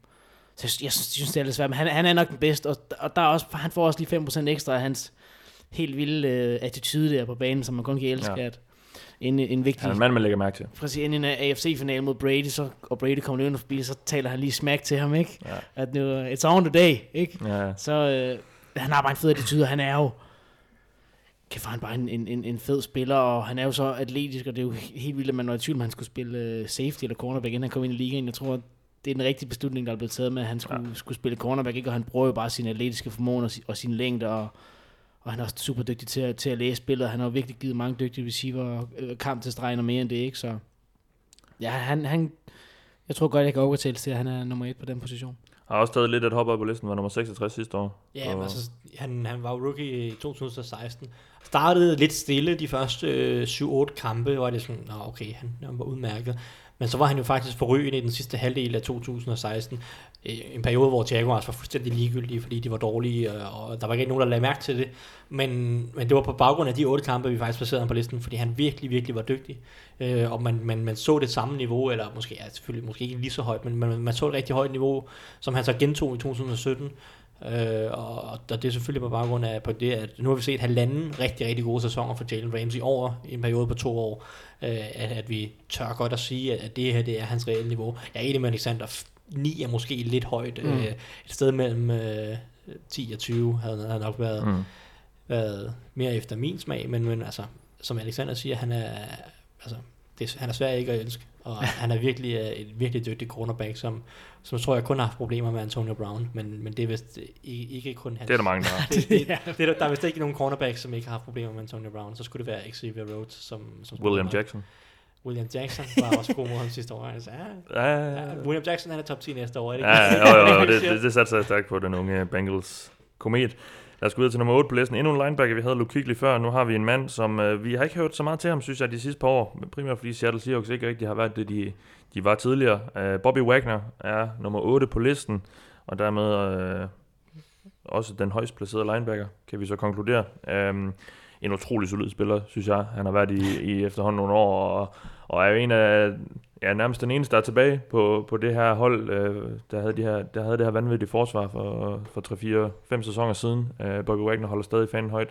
så jeg, jeg, synes, det er lidt svært, men han, han er nok den bedste, og, og der er også, han får også lige 5% ekstra af hans helt vilde øh, attitude der på banen, som man kun kan elske. Ja. at en, en vigtig Han er en mand, man lægger mærke til. præcis inden en AFC-finale mod Brady, så, og Brady kommer løbende forbi, så taler han lige smack til ham, ikke? Ja. At nu, it's on today, ikke? Ja, Så øh, han har bare en fed attitude, og han er jo, kæft, han bare en, en, en, fed spiller, og han er jo så atletisk, og det er jo helt vildt, at man var i tvivl, om han skulle spille øh, safety eller cornerback, inden han kom ind i ligaen. Jeg tror, det er den rigtige beslutning, der er blevet taget med, at han skulle, ja. skulle spille cornerback, ikke? og han bruger jo bare sine atletiske formåen og, og sin længde, og, og han er også super dygtig til, at- til at læse spillet, og han har virkelig givet mange dygtige receiver øh, kamp til stregen og mere end det, ikke? Så ja, han, han jeg tror godt, jeg kan overtale til, at han er nummer et på den position. har også taget lidt et hop op på listen, var nummer 66 sidste år. Ja, men altså, han, han var rookie i 2016. Startede lidt stille de første øh, 7-8 kampe, hvor det sådan, Nå, okay, han, han var udmærket. Men så var han jo faktisk forrygende i den sidste halvdel af 2016. Øh, en periode, hvor Jaguars var fuldstændig ligegyldige, fordi de var dårlige, øh, og der var ikke nogen, der lagde mærke til det. Men, men det var på baggrund af de otte kampe, vi faktisk placerede ham på listen, fordi han virkelig, virkelig var dygtig. Øh, og man, man, man så det samme niveau, eller måske, ja, selvfølgelig måske ikke lige så højt, men man, man så et rigtig højt niveau, som han så gentog i 2017. Øh, og, og det er selvfølgelig på baggrund af på det, at nu har vi set halvanden rigtig, rigtig gode sæsoner for Jalen Ramsey over en periode på to år, øh, at, at vi tør godt at sige, at, at det her det er hans reelle niveau. Jeg er enig med Alexander, 9 er måske lidt højt, mm. øh, et sted mellem øh, 10 og 20 havde havde nok været, Mm. været mere efter min smag, men, men altså, som Alexander siger, han er, altså, det, er- han er svær ikke at elske, og han er virkelig øh, et virkelig dygtig cornerback, som, som tror jeg kun har haft problemer med Antonio Brown, men, men det er vist ikke, ikke kun hans. Det er der mange, der har. det, det, det, er der, der er vist ikke nogen cornerbacks, som ikke har haft problemer med Antonio Brown. Så skulle det være Xavier Rhodes, som... som William spiller- Jackson. William Jackson var også god mod ham sidste år. Altså, ja, Ja, ja, ja. William Jackson han er top 10 næste år, er det Ja, ja, jo, jo, jo, det, det, det satser jeg stærkt på, den unge Bengals komet. Lad os gå videre til nummer 8 på listen. Endnu en linebacker, vi havde Luke Kuechly før. Nu har vi en mand, som øh, vi har ikke hørt så meget til ham, synes jeg, de sidste par år. Primært fordi Seattle Seahawks ikke rigtig har været det, de, de var tidligere. Uh, Bobby Wagner er nummer 8 på listen, og dermed øh, også den højst placerede linebacker, kan vi så konkludere. Um, en utrolig solid spiller, synes jeg. Han har været i, i efterhånden nogle år, og, og er jo en af, ja, nærmest den eneste, der er tilbage på, på det her hold, øh, der, havde de her, der havde det her vanvittige forsvar for, for 3-4-5 sæsoner siden. Øh, Bobby Wagner holder stadig fanen højt.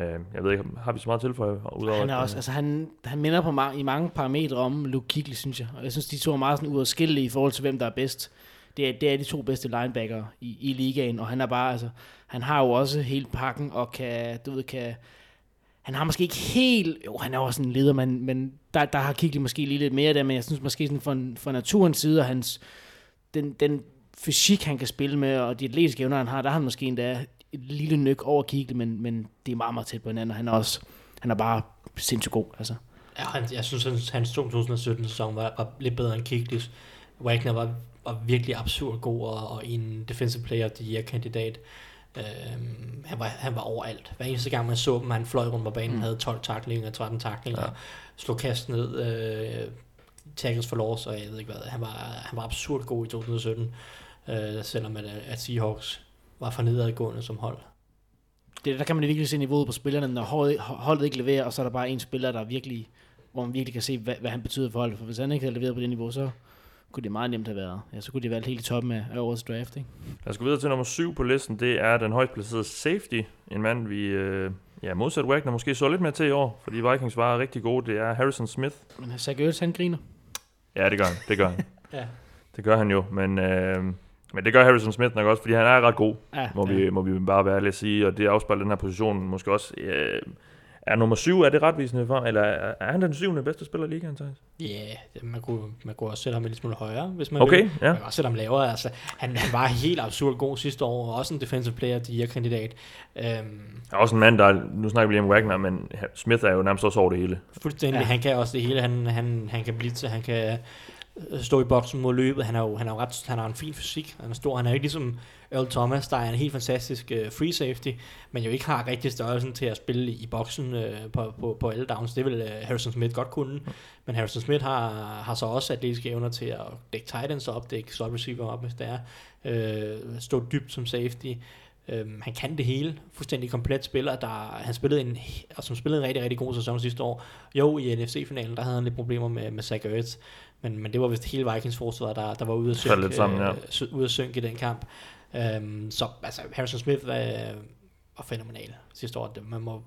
Øh, jeg ved ikke, har vi så meget til for udover Han er at, også, øh, altså han, han minder på ma- i mange parametre om Luke Kuechly, synes jeg. Og jeg synes, de to er meget sådan uadskillelige i forhold til, hvem der er bedst. Det er, det er de to bedste linebacker i, i ligaen, og han er bare, altså, han har jo også hele pakken, og kan, du ved, kan, han har måske ikke helt, jo, han er også en leder, men, men der, der har kigget måske lige lidt mere der, men jeg synes måske sådan for, for naturens side, og hans, den, den fysik, han kan spille med, og de atletiske evner, han har, der har han måske endda et lille nyk over Kuechly, men, men det er meget, meget tæt på hinanden, og han er også, han er bare sindssygt god, altså. Ja, han, jeg synes, hans, hans 2017-sæson var, var lidt bedre end Kiklis. Wagner var, var virkelig absurd god og, og en Defensive Player of the Year-kandidat. Øhm, han, var, han var overalt. Hver eneste gang man så dem, han fløj rundt på banen, mm. havde 12 taklinger, 13 taklinger, ja. slog kast ned, øh, tackles for loss, og jeg ved ikke hvad. Han var, han var absurd god i 2017, øh, selvom at, at Seahawks var for nedadgående som hold. Det, der kan man virkelig se niveauet på spillerne, når holdet, holdet ikke leverer, og så er der bare en spiller, der virkelig, hvor man virkelig kan se, hvad, hvad han betyder for holdet. For hvis han ikke havde leveret på det niveau, så kunne det meget nemt have været. Ja, så kunne de valgt helt i toppen af, årets draft, ikke? Lad os gå videre til nummer 7 på listen. Det er den højst placerede safety. En mand, vi øh, ja, modsat Wagner måske så lidt mere til i år, fordi Vikings var rigtig gode. Det er Harrison Smith. Men Zach Ertz, han griner. Ja, det gør han. Det gør han. Ja. Det gør han jo, men, øh, men det gør Harrison Smith nok også, fordi han er ret god, Ja, må, ja. vi, må vi bare være ærlige at sige, og det afspejler den her position måske også. Øh, er nummer syv, er det retvisende for, eller er, er han den syvende bedste spiller i ligaen, Thijs? Ja, yeah, man kunne, man kunne også sætte ham en lille smule højere, hvis man Okay, vil. ja. Man kan også sætte ham lavere. Altså, han, han var helt absurd god sidste år, og også en defensive player of the year kandidat. Øhm, er også en mand, der, er- nu snakker vi lige om Wagner, men Smith er jo nærmest også over det hele. fuldstændig, Ja. han kan også det hele. Han, han, han kan blitse, han kan øh, stå i boksen mod løbet. Han er jo, han er jo ret, han har en fin fysik. Han er stor. Han er jo ikke ligesom Earl Thomas, der er en helt fantastisk uh, free safety, men jo ikke har rigtig størrelsen til at spille i boksen uh, på, på, på alle downs. Det vil uh, Harrison Smith godt kunne. Men Harrison Smith har, har så også atletiske evner til at dække tight ends op, dække slot receiver op, hvis det er. Øh, stå dybt som safety. Øhm, han kan det hele. Fuldstændig komplet spiller. Der, han spillede en, og som spillede en rigtig, rigtig god sæson sidste år. Jo, i NFC-finalen, der havde han lidt problemer med, med Zach Ertz. Men, men det var vist hele Vikings forsvar, der, der var ude at synke, ja. øh, sy- ude at synke i den kamp. Øhm, så altså, Harrison Smith var, var fænomenal sidste år. Det, man må,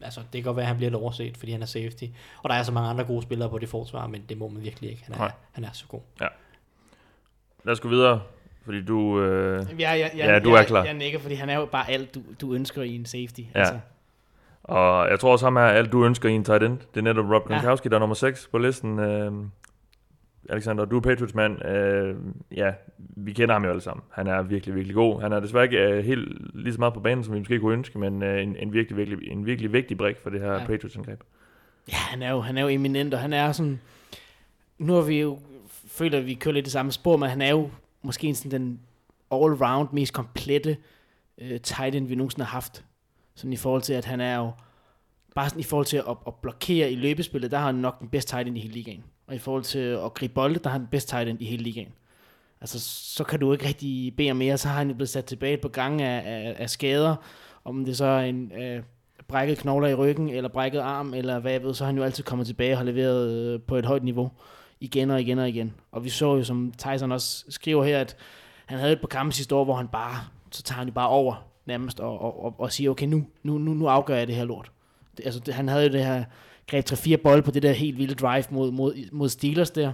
altså, det kan godt være, at han bliver lidt overset, fordi han er safety. Og der er så mange andre gode spillere på det forsvar, men det må man virkelig ikke. Han er, Nej. han er så god. Lad os gå videre, fordi du... Øh, Ja, ja, ja, Ja, du jeg, er klar. Jeg nikker, fordi han er jo bare alt, du, du ønsker i en safety. Ja. Altså, og jeg tror også, ham er alt, du ønsker i en tight end. Det er netop Rob Ja. Gronkowski, der er nummer 6 på listen. Øh, Alexander, du er Patriots-mand. Øh, ja, vi kender ham jo alle sammen. Han er virkelig, virkelig god. Han er desværre ikke øh, helt lige så meget på banen, som vi måske kunne ønske, men øh, en, en, virkelig, virkelig, en virkelig vigtig brik for det her Ja. Patriots-angreb. Ja, han er jo, han er jo eminent, og han er sådan... Nu har vi jo føler, at vi kører lidt det samme spor, men han er jo måske sådan den all-round mest komplette øh, tight end, vi nogensinde har haft. Sådan i forhold til, at han er jo... Bare sådan i forhold til at, at blokere i løbespillet, der har han nok den bedste tight end i hele ligaen. Og i forhold til at gribe bolde, der har han bedst tight end i hele ligaen. Altså, så kan du ikke rigtig bede om mere. Så har han jo blevet sat tilbage på gange af, af, af skader. Om det så er en øh, brækket knogler i ryggen, eller brækket arm, eller hvad jeg ved, så har han jo altid kommet tilbage og har leveret øh, på et højt niveau. Igen og igen og igen. Og vi så jo, som Tyson også skriver her, at han havde et par kampe sidste år, hvor han bare, så tager han jo bare over nærmest, og, og, og, og siger, okay, nu, nu, nu, nu afgør jeg det her lort. Det, altså, det, han havde jo det her, greb 3-4 bolde på det der helt vilde drive mod, mod, mod Steelers der,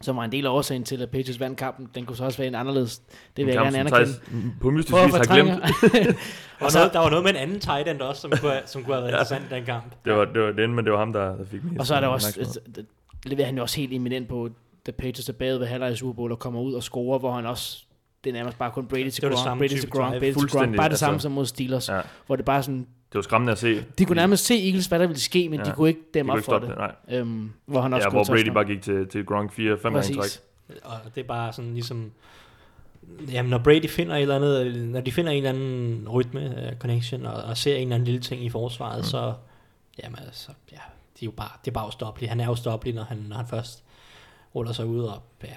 som var en del af årsagen til, at Patriots vandt kampen. Den kunne så også være en anderledes. Det vil jeg gerne anerkende. På mystisk vis har glemt. Og så, der var noget med en anden tight end også, som kunne, som kunne have været interessant den kamp. Det var, det var den, men det var ham, der, der fik mest Og så er der også, altså, det leverer han jo også helt eminent på, da Patriots er bagud ved halvleg i Super Bowl og kommer ud og scorer, hvor han også, det er nærmest bare kun Brady til Gronk, samme Brady til Gronk. Brady til Gronk, bare det altså. samme som mod Steelers, Ja. hvor det bare sådan, Det var skræmmende at se. de kunne nærmest se Eagles, hvad der ville ske, men Ja. de kunne ikke kunne op for det. det. Nej. Øhm, hvor han også Ja, hvor Brady bare gik til, til Gronk 4 5 gange træk. Og det er bare sådan ligesom... Jamen, når Brady finder et eller andet, når de finder en eller anden rytme, uh, connection, og, og ser en eller anden lille ting i forsvaret, mm. så, jamen altså, ja, de er jo bare, det er bare ustoppelige. Han er ustoppelig, når han, når han først ruller sig ud, og ja,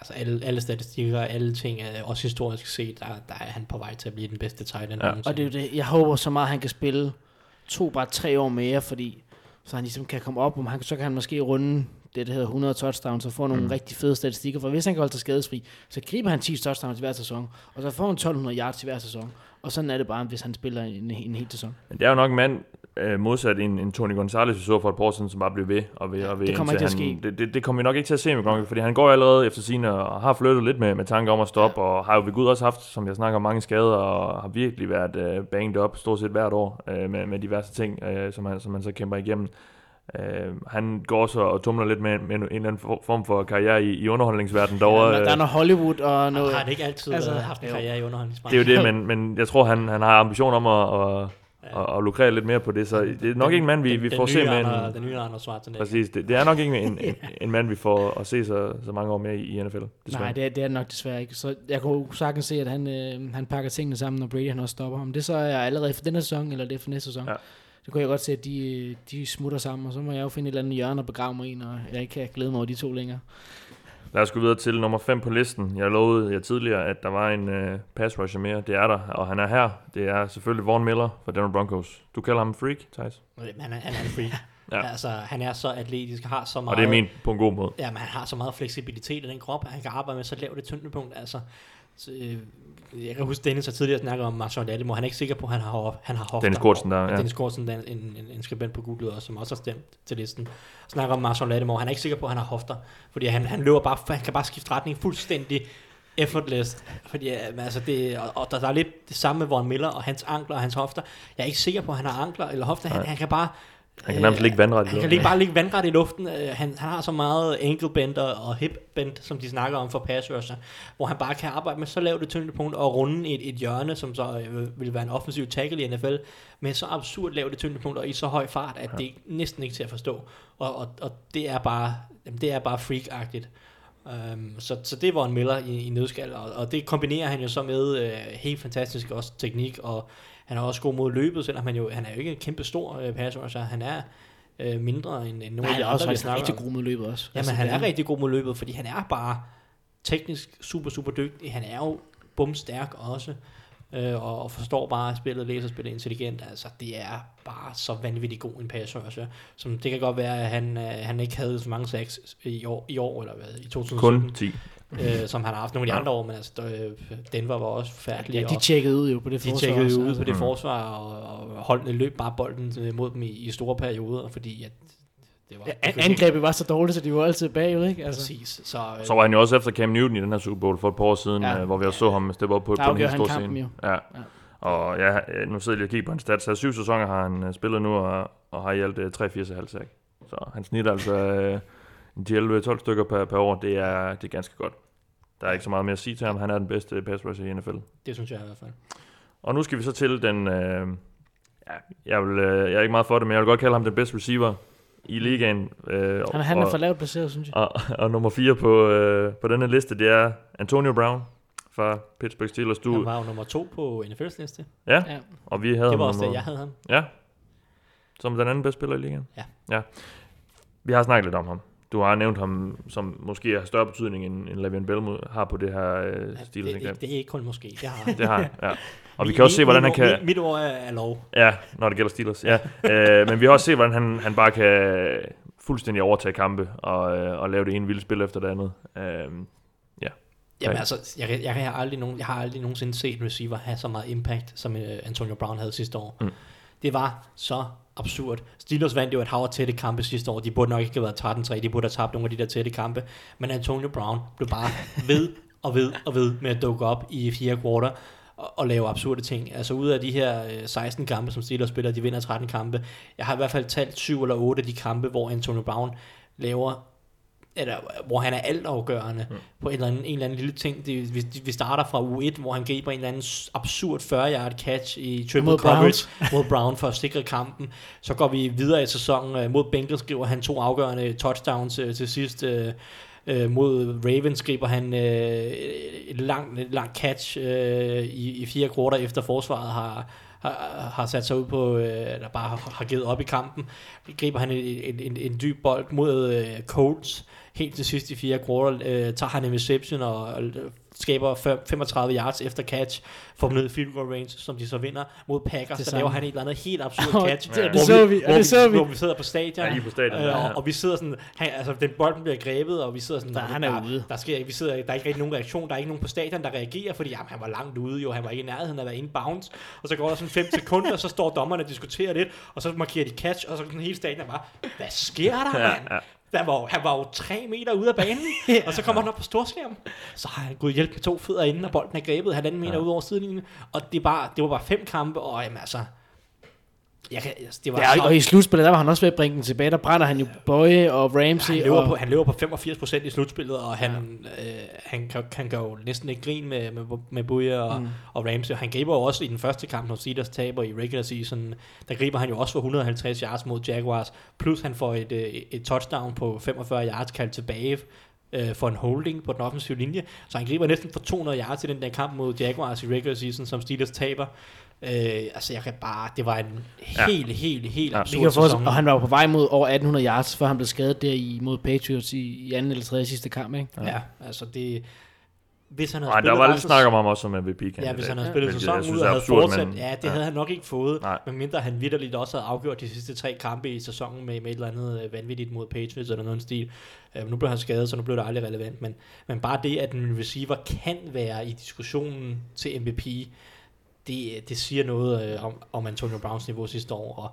altså alle, alle statistikker, alle ting, også historisk set, der, der er han på vej til at blive den bedste tight end. Ja. Og det er jo det, jeg håber så meget, at han kan spille to, bare tre år mere, fordi så han ligesom kan komme op, om han, så kan han måske runde det, der hedder 100 touchdowns, og få nogle Mm. mm. rigtig fede statistikker, for hvis han kan holde sig skadesfri, så griber han 10 touchdowns i hver sæson, og så får han 1200 yards i hver sæson, og sådan er det bare, hvis han spiller en, en hel sæson. Men det er jo nok en mand, øh, modsat en, en Tony Gonzalez, vi så for et par år siden, som bare blev ved og ved og ved. Det kommer ikke til at han, det, det, det, kommer vi nok ikke til at se med Gronk, fordi han går allerede efter sine og har flyttet lidt med, med tanker om at stoppe, og har jo ved Gud også haft, som jeg snakker om, mange skader, og har virkelig været øh, banged op stort set hvert år øh, med, med diverse ting, øh, som, han, som han så kæmper igennem. Øh, han går så og tumler lidt med, med en eller anden for- form for karriere i, i underholdningsverdenen derovre. der, der er noget Hollywood og noget... har han ikke altid altså, haft en jo. karriere i det underholdningsbranchen? er jo det, men, men jeg tror, han, han har ambition om at, at, at, at lukrere lidt mere på det, så det er nok ikke en mand, vi, den, vi den får nye se med en... Den nye Arnold Schwarzenegger. Præcis, det, det er nok ikke en, en, en mand, vi får at se så, så mange år med i, i NFL. Desværre. Nej, det er, det er nok desværre ikke. Så jeg kunne sagtens se, at han, øh, han pakker tingene sammen, når Brady han også stopper. Om det så er allerede for denne sæson, eller det er for næste sæson. Ja. Det kunne jeg godt se, at de, de smutter sammen, og så må jeg jo finde et eller andet hjørne og begrave mig i, når jeg ikke kan glæde mig over de to længere. Lad os gå videre til nummer 5 på listen. Jeg lovede jer tidligere, at der var en uh, pass rusher mere. Det er der, og han er her. Det er selvfølgelig Vaughn Miller fra Denver Broncos. Du kalder ham en freak, Thijs? Han er, han er en freak. Ja. Altså, han er så atletisk, har så meget... Og det er min på en god måde. Ja, men han har så meget fleksibilitet i den krop, at han kan arbejde med så lavt et tyngdepunkt. Altså, Så, øh, jeg kan huske, Dennis har tidligere snakket om Marshall Lattimore. Han er ikke sikker på, at han har, han har hofter. Dennis Kortsen der, ja. Dennis Kortsen, der er en, en, en skribent på Google også, som også har stemt til listen. Snakker om Marshall Lattimore. Han er ikke sikker på, at han har hofter. Fordi han, han løber bare, han kan bare skifte retning fuldstændig effortless. Fordi, altså det, og, og der, der, er lidt det samme med Von Miller og hans ankler og hans hofter. Jeg er ikke sikker på, at han har ankler eller hofter. Han, han kan bare... Han kan nærmest ligge vandret i Han kan luften. ligge, bare ligge vandret i luften. Uh, han, han har så meget ankle bend og, hip bend, som de snakker om for pass rusher, hvor han bare kan arbejde med så lavt et tyngdepunkt og runde et, et hjørne, som så øh, vil være en offensiv tackle i NFL, med så absurd lavt et tyngdepunkt og i så høj fart, at det er næsten ikke til at forstå. Og, og, og det er bare, jamen, det er bare freak-agtigt. Um, så, så det var en Miller i, i nødskal, og, og det kombinerer han jo så med øh, helt fantastisk også teknik, og han er også god mod løbet, selvom han jo han er jo ikke en kæmpe stor øh, pass rusher. Han er øh, mindre end, end nogle af han de er andre, også vi snakker rigtig om. god mod løbet også. Altså, Jamen, han det er rigtig god mod løbet, fordi han er bare teknisk super, super dygtig. Han er jo bumstærk også, øh, og, og forstår bare spillet, læser spillet intelligent. Altså, det er bare så vanvittigt god en pass rusher. Som det kan godt være, at han, øh, han ikke havde så mange sacks i år, i år eller hvad, i 2017, Kun 10. øh, som han har haft nogle af de andre år, men altså, øh, Denver var også forfærdelig. Ja, de og- tjekkede ud jo på det de forsvar tjekkede også, ud altså. på det Mm. forsvar, og, og holdt løb bare bolden øh, mod dem i, i store perioder, fordi at det var... Ja, an- angrebet var så dårligt, så de var altid bagud, ikke? Altså, Præcis. Så, øh, Så var han jo også efter Cam Newton i den her Super Bowl for et par år siden, Ja. ja. hvor vi også så ham steppe op på, Der på en helt stor han kampen scene. jo. Ja. Ja. Og ja, nu sidder jeg lige og kigger på hans stats. Så syv sæsoner har han øh, spillet nu, og, og har i alt øh, 83,5 sack. Så han snitter altså øh, de 11-12 stykker per, per år. Det er, det er ganske godt. Der er ikke så meget mere at sige til ham. Han er den bedste pass rusher i NFL. det synes jeg i hvert fald. Og nu skal vi så til den... Øh, ja, jeg, vil, øh, jeg er ikke meget for det, men jeg vil godt kalde ham den bedste receiver i ligaen. Øh, han, han er og- for lavt placeret, synes jeg. og, og nummer 4 på, øh, på denne liste, det er Antonio Brown fra Pittsburgh Steelers. Du, Han var jo nummer to på NFL's liste. ja, Ja. og vi havde Det ham var også nummer, det, jeg havde ham. Ja, som den anden bedste spiller i ligaen. Ja. ja. Vi har snakket lidt om ham. Du har nævnt ham, som måske har større betydning, end, end Le'Veon Bell har på det her øh, Det, Steelers det, angreb. det, er ikke kun måske, det har. Det har ja. Og vi kan også se, hvordan han kan... Mit, ord er, lov. Ja, når det gælder Steelers, ja. øh, men vi har også set, hvordan han, han bare kan fuldstændig overtage kampe og, øh, og lave det ene vilde spil efter det andet. Øh, Jamen Nej. altså, jeg, jeg, har aldrig nogen, jeg har aldrig nogensinde set en receiver have så meget impact, som uh, Antonio Brown havde sidste år. Mm. Det var så absurd. Steelers vandt jo et hav af tætte kampe sidste år. De burde nok ikke have været 13-3. De burde have tabt nogle af de der tætte kampe. Men Antonio Brown blev bare ved og ved og ved med at dukke op i fjerde kvartal og, og lave absurde ting. Altså ud af de her øh, 16 kampe, som Steelers spiller, de vinder 13 kampe. Jeg har i hvert fald talt 7 eller 8 af de kampe, hvor Antonio Brown laver eller hvor han er altafgørende mm. på en eller, anden, en eller anden lille ting. Det, vi, vi starter fra U1, hvor han griber en eller anden absurd 40-yard catch i triple Mod coverage mod Brown for at sikre kampen. Så går vi videre i sæsonen øh, mod Bengals, skriver han to afgørende touchdowns øh, til sidst. Øh, øh, mod Ravens griber han øh, et langt, et langt catch øh, i, i fire kvarter efter forsvaret har, har, har sat sig ud på, øh, eller bare har, har givet op i kampen. Griber han en, en, en, en dyb bold mod øh, Colts helt til sidst i fire kvartal, øh, tager han en reception og, og øh, skaber fem- 35 yards efter catch, får dem ned i field goal range, som de så vinder mod Packers, Det så laver han et eller andet helt absurd Og catch. det- det hvor så vi, og hvor det så vi. Hvor vi sidder på stadion, Ja, på stadion, øh, ja. og, og, vi sidder sådan, han, altså den bolden bliver grebet, og vi sidder sådan, Der- "Nå, han er der, ude." Der, sker, ikke- vi sidder, der er ikke rigtig nogen reaktion, der er ikke nogen på stadion, der reagerer, fordi jamen, han var langt ude, jo, han var ikke i nærheden af at være inbounds, og så går der sådan 5 sekunder, så står dommerne og diskuterer lidt, og så markerer de catch, og så sådan hele stadion er bare, hvad sker der, Ja, mand? ja. Der var, han var jo tre meter ude af banen, og så kommer han op på storskærm. Så har han gået hjælp med to fødder inden, og bolden er grebet halvanden meter Ja. ud over sidelinjen. Og det, bare, det var bare fem kampe, og jamen altså... Jeg kan, altså, det var Ja, så, og, og i slutspillet, der var han også ved at bringe den tilbage. Der brænder han jo Boye og Ramsey. han, løber og, på, han løber på 85% i slutspillet, og han, øh, han, kan, han gør jo næsten ikke grin med, med, med Bouye og, mm. og Ramsey. Han griber jo også i den første kamp, når Steelers taber i regular season. Der griber han jo også for 150 yards mod Jaguars, plus han får et, øh, et touchdown på 45 yards kaldt tilbage øh, for en holding på den offensive linje. Så han griber næsten for 200 yards i den der kamp mod Jaguars i regular season, som Steelers taber. Øh, altså jeg kan bare, det var en Ja. helt, helt, helt Ja. absurd sæson. og han var jo på vej mod over 1800 yards, før han blev skadet der i, mod Patriots i, i anden eller tredje sidste kamp. Ikke? Ja, altså det... hvis han havde Nej, der var lidt snak om ham også som MVP-kandidat. Ja, hvis han havde spillet Hvilket sæsonen ud og havde absurd, fortsat, men- ja, det ja. havde han nok ikke fået, Nej. medmindre han vidderligt også havde afgjort de sidste tre kampe i sæsonen med, med et eller andet øh, vanvittigt mod Patriots eller noget stil. Øh, nu blev han skadet, så nu blev det aldrig relevant, men, men bare det, at en receiver kan være i diskussionen til MVP, det, det siger noget øh, om, om Antonio Browns niveau sidste år, og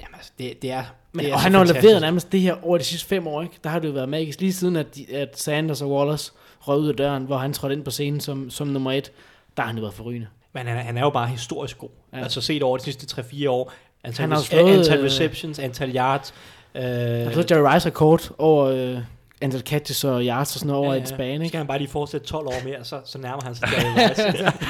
jamen, altså, det, det er... Men, det er og han har fantastisk. leveret nærmest det her over de sidste fem år, ikke? Der har det jo været magisk. Lige siden, at, de, at Sanders og Wallace røg ud af døren, hvor han trådte ind på scenen som, som nummer et, der har han jo været forrygende. Men han, er- han er jo bare historisk god. Ja. Altså set over de sidste 3-4 år. Antal, Han har han slået, antal øh, receptions, antal yards. Øh, Jeg tror, Jerry Rice rekord over øh, antal catches og yards og sådan noget over et span, Så ikke? skal han bare lige fortsætte 12 år mere, så, så nærmer han sig Jerry Rice.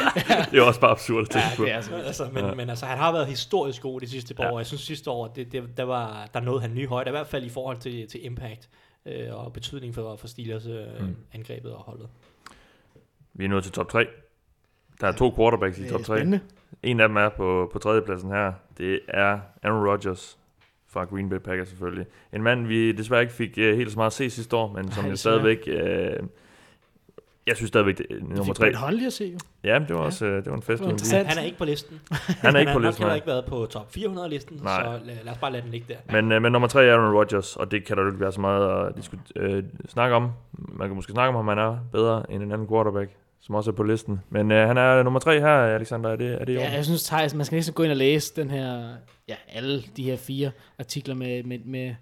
Det er også bare absurd at tænke på. det er altså. altså, men, Ja. ja. men altså, han har været historisk god de sidste par Ja. år. Jeg synes sidste år, det, det, der, var, der nåede han nye højder, i hvert fald i forhold til, til impact øh, og betydning for, for Steelers øh, Mm. angrebet og holdet. Vi er nået til top 3. Der er to quarterbacks i top er 3. spændende. En af dem er på, på tredjepladsen her. Det er Aaron Rodgers fra Green Bay Packers selvfølgelig. En mand, vi desværre ikke fik uh, helt så meget at se sidste år, men som jo desværre. stadigvæk... Uh, jeg synes stadigvæk, det er nummer Fik 3. Brett Hundley at se, jo. Ja, men det var også uh, det var en fest. Det var interessant. Han er ikke på listen. Han er ikke på han har listen. heller nej. ikke været på top 400-listen, Nej. så lad, lad os bare lade den ligge der. Men, øh, men nummer tre er Aaron Rodgers, og det kan der jo ikke være så meget at diskut- øh, snakke om. Man kan måske snakke om, om han er bedre end en anden quarterback, som også er på listen. Men øh, han er nummer tre her, Alexander. Er det, er det Ja, jeg synes, Thijs, man skal næsten gå ind og læse den her, ja, alle de her fire artikler med, med, med,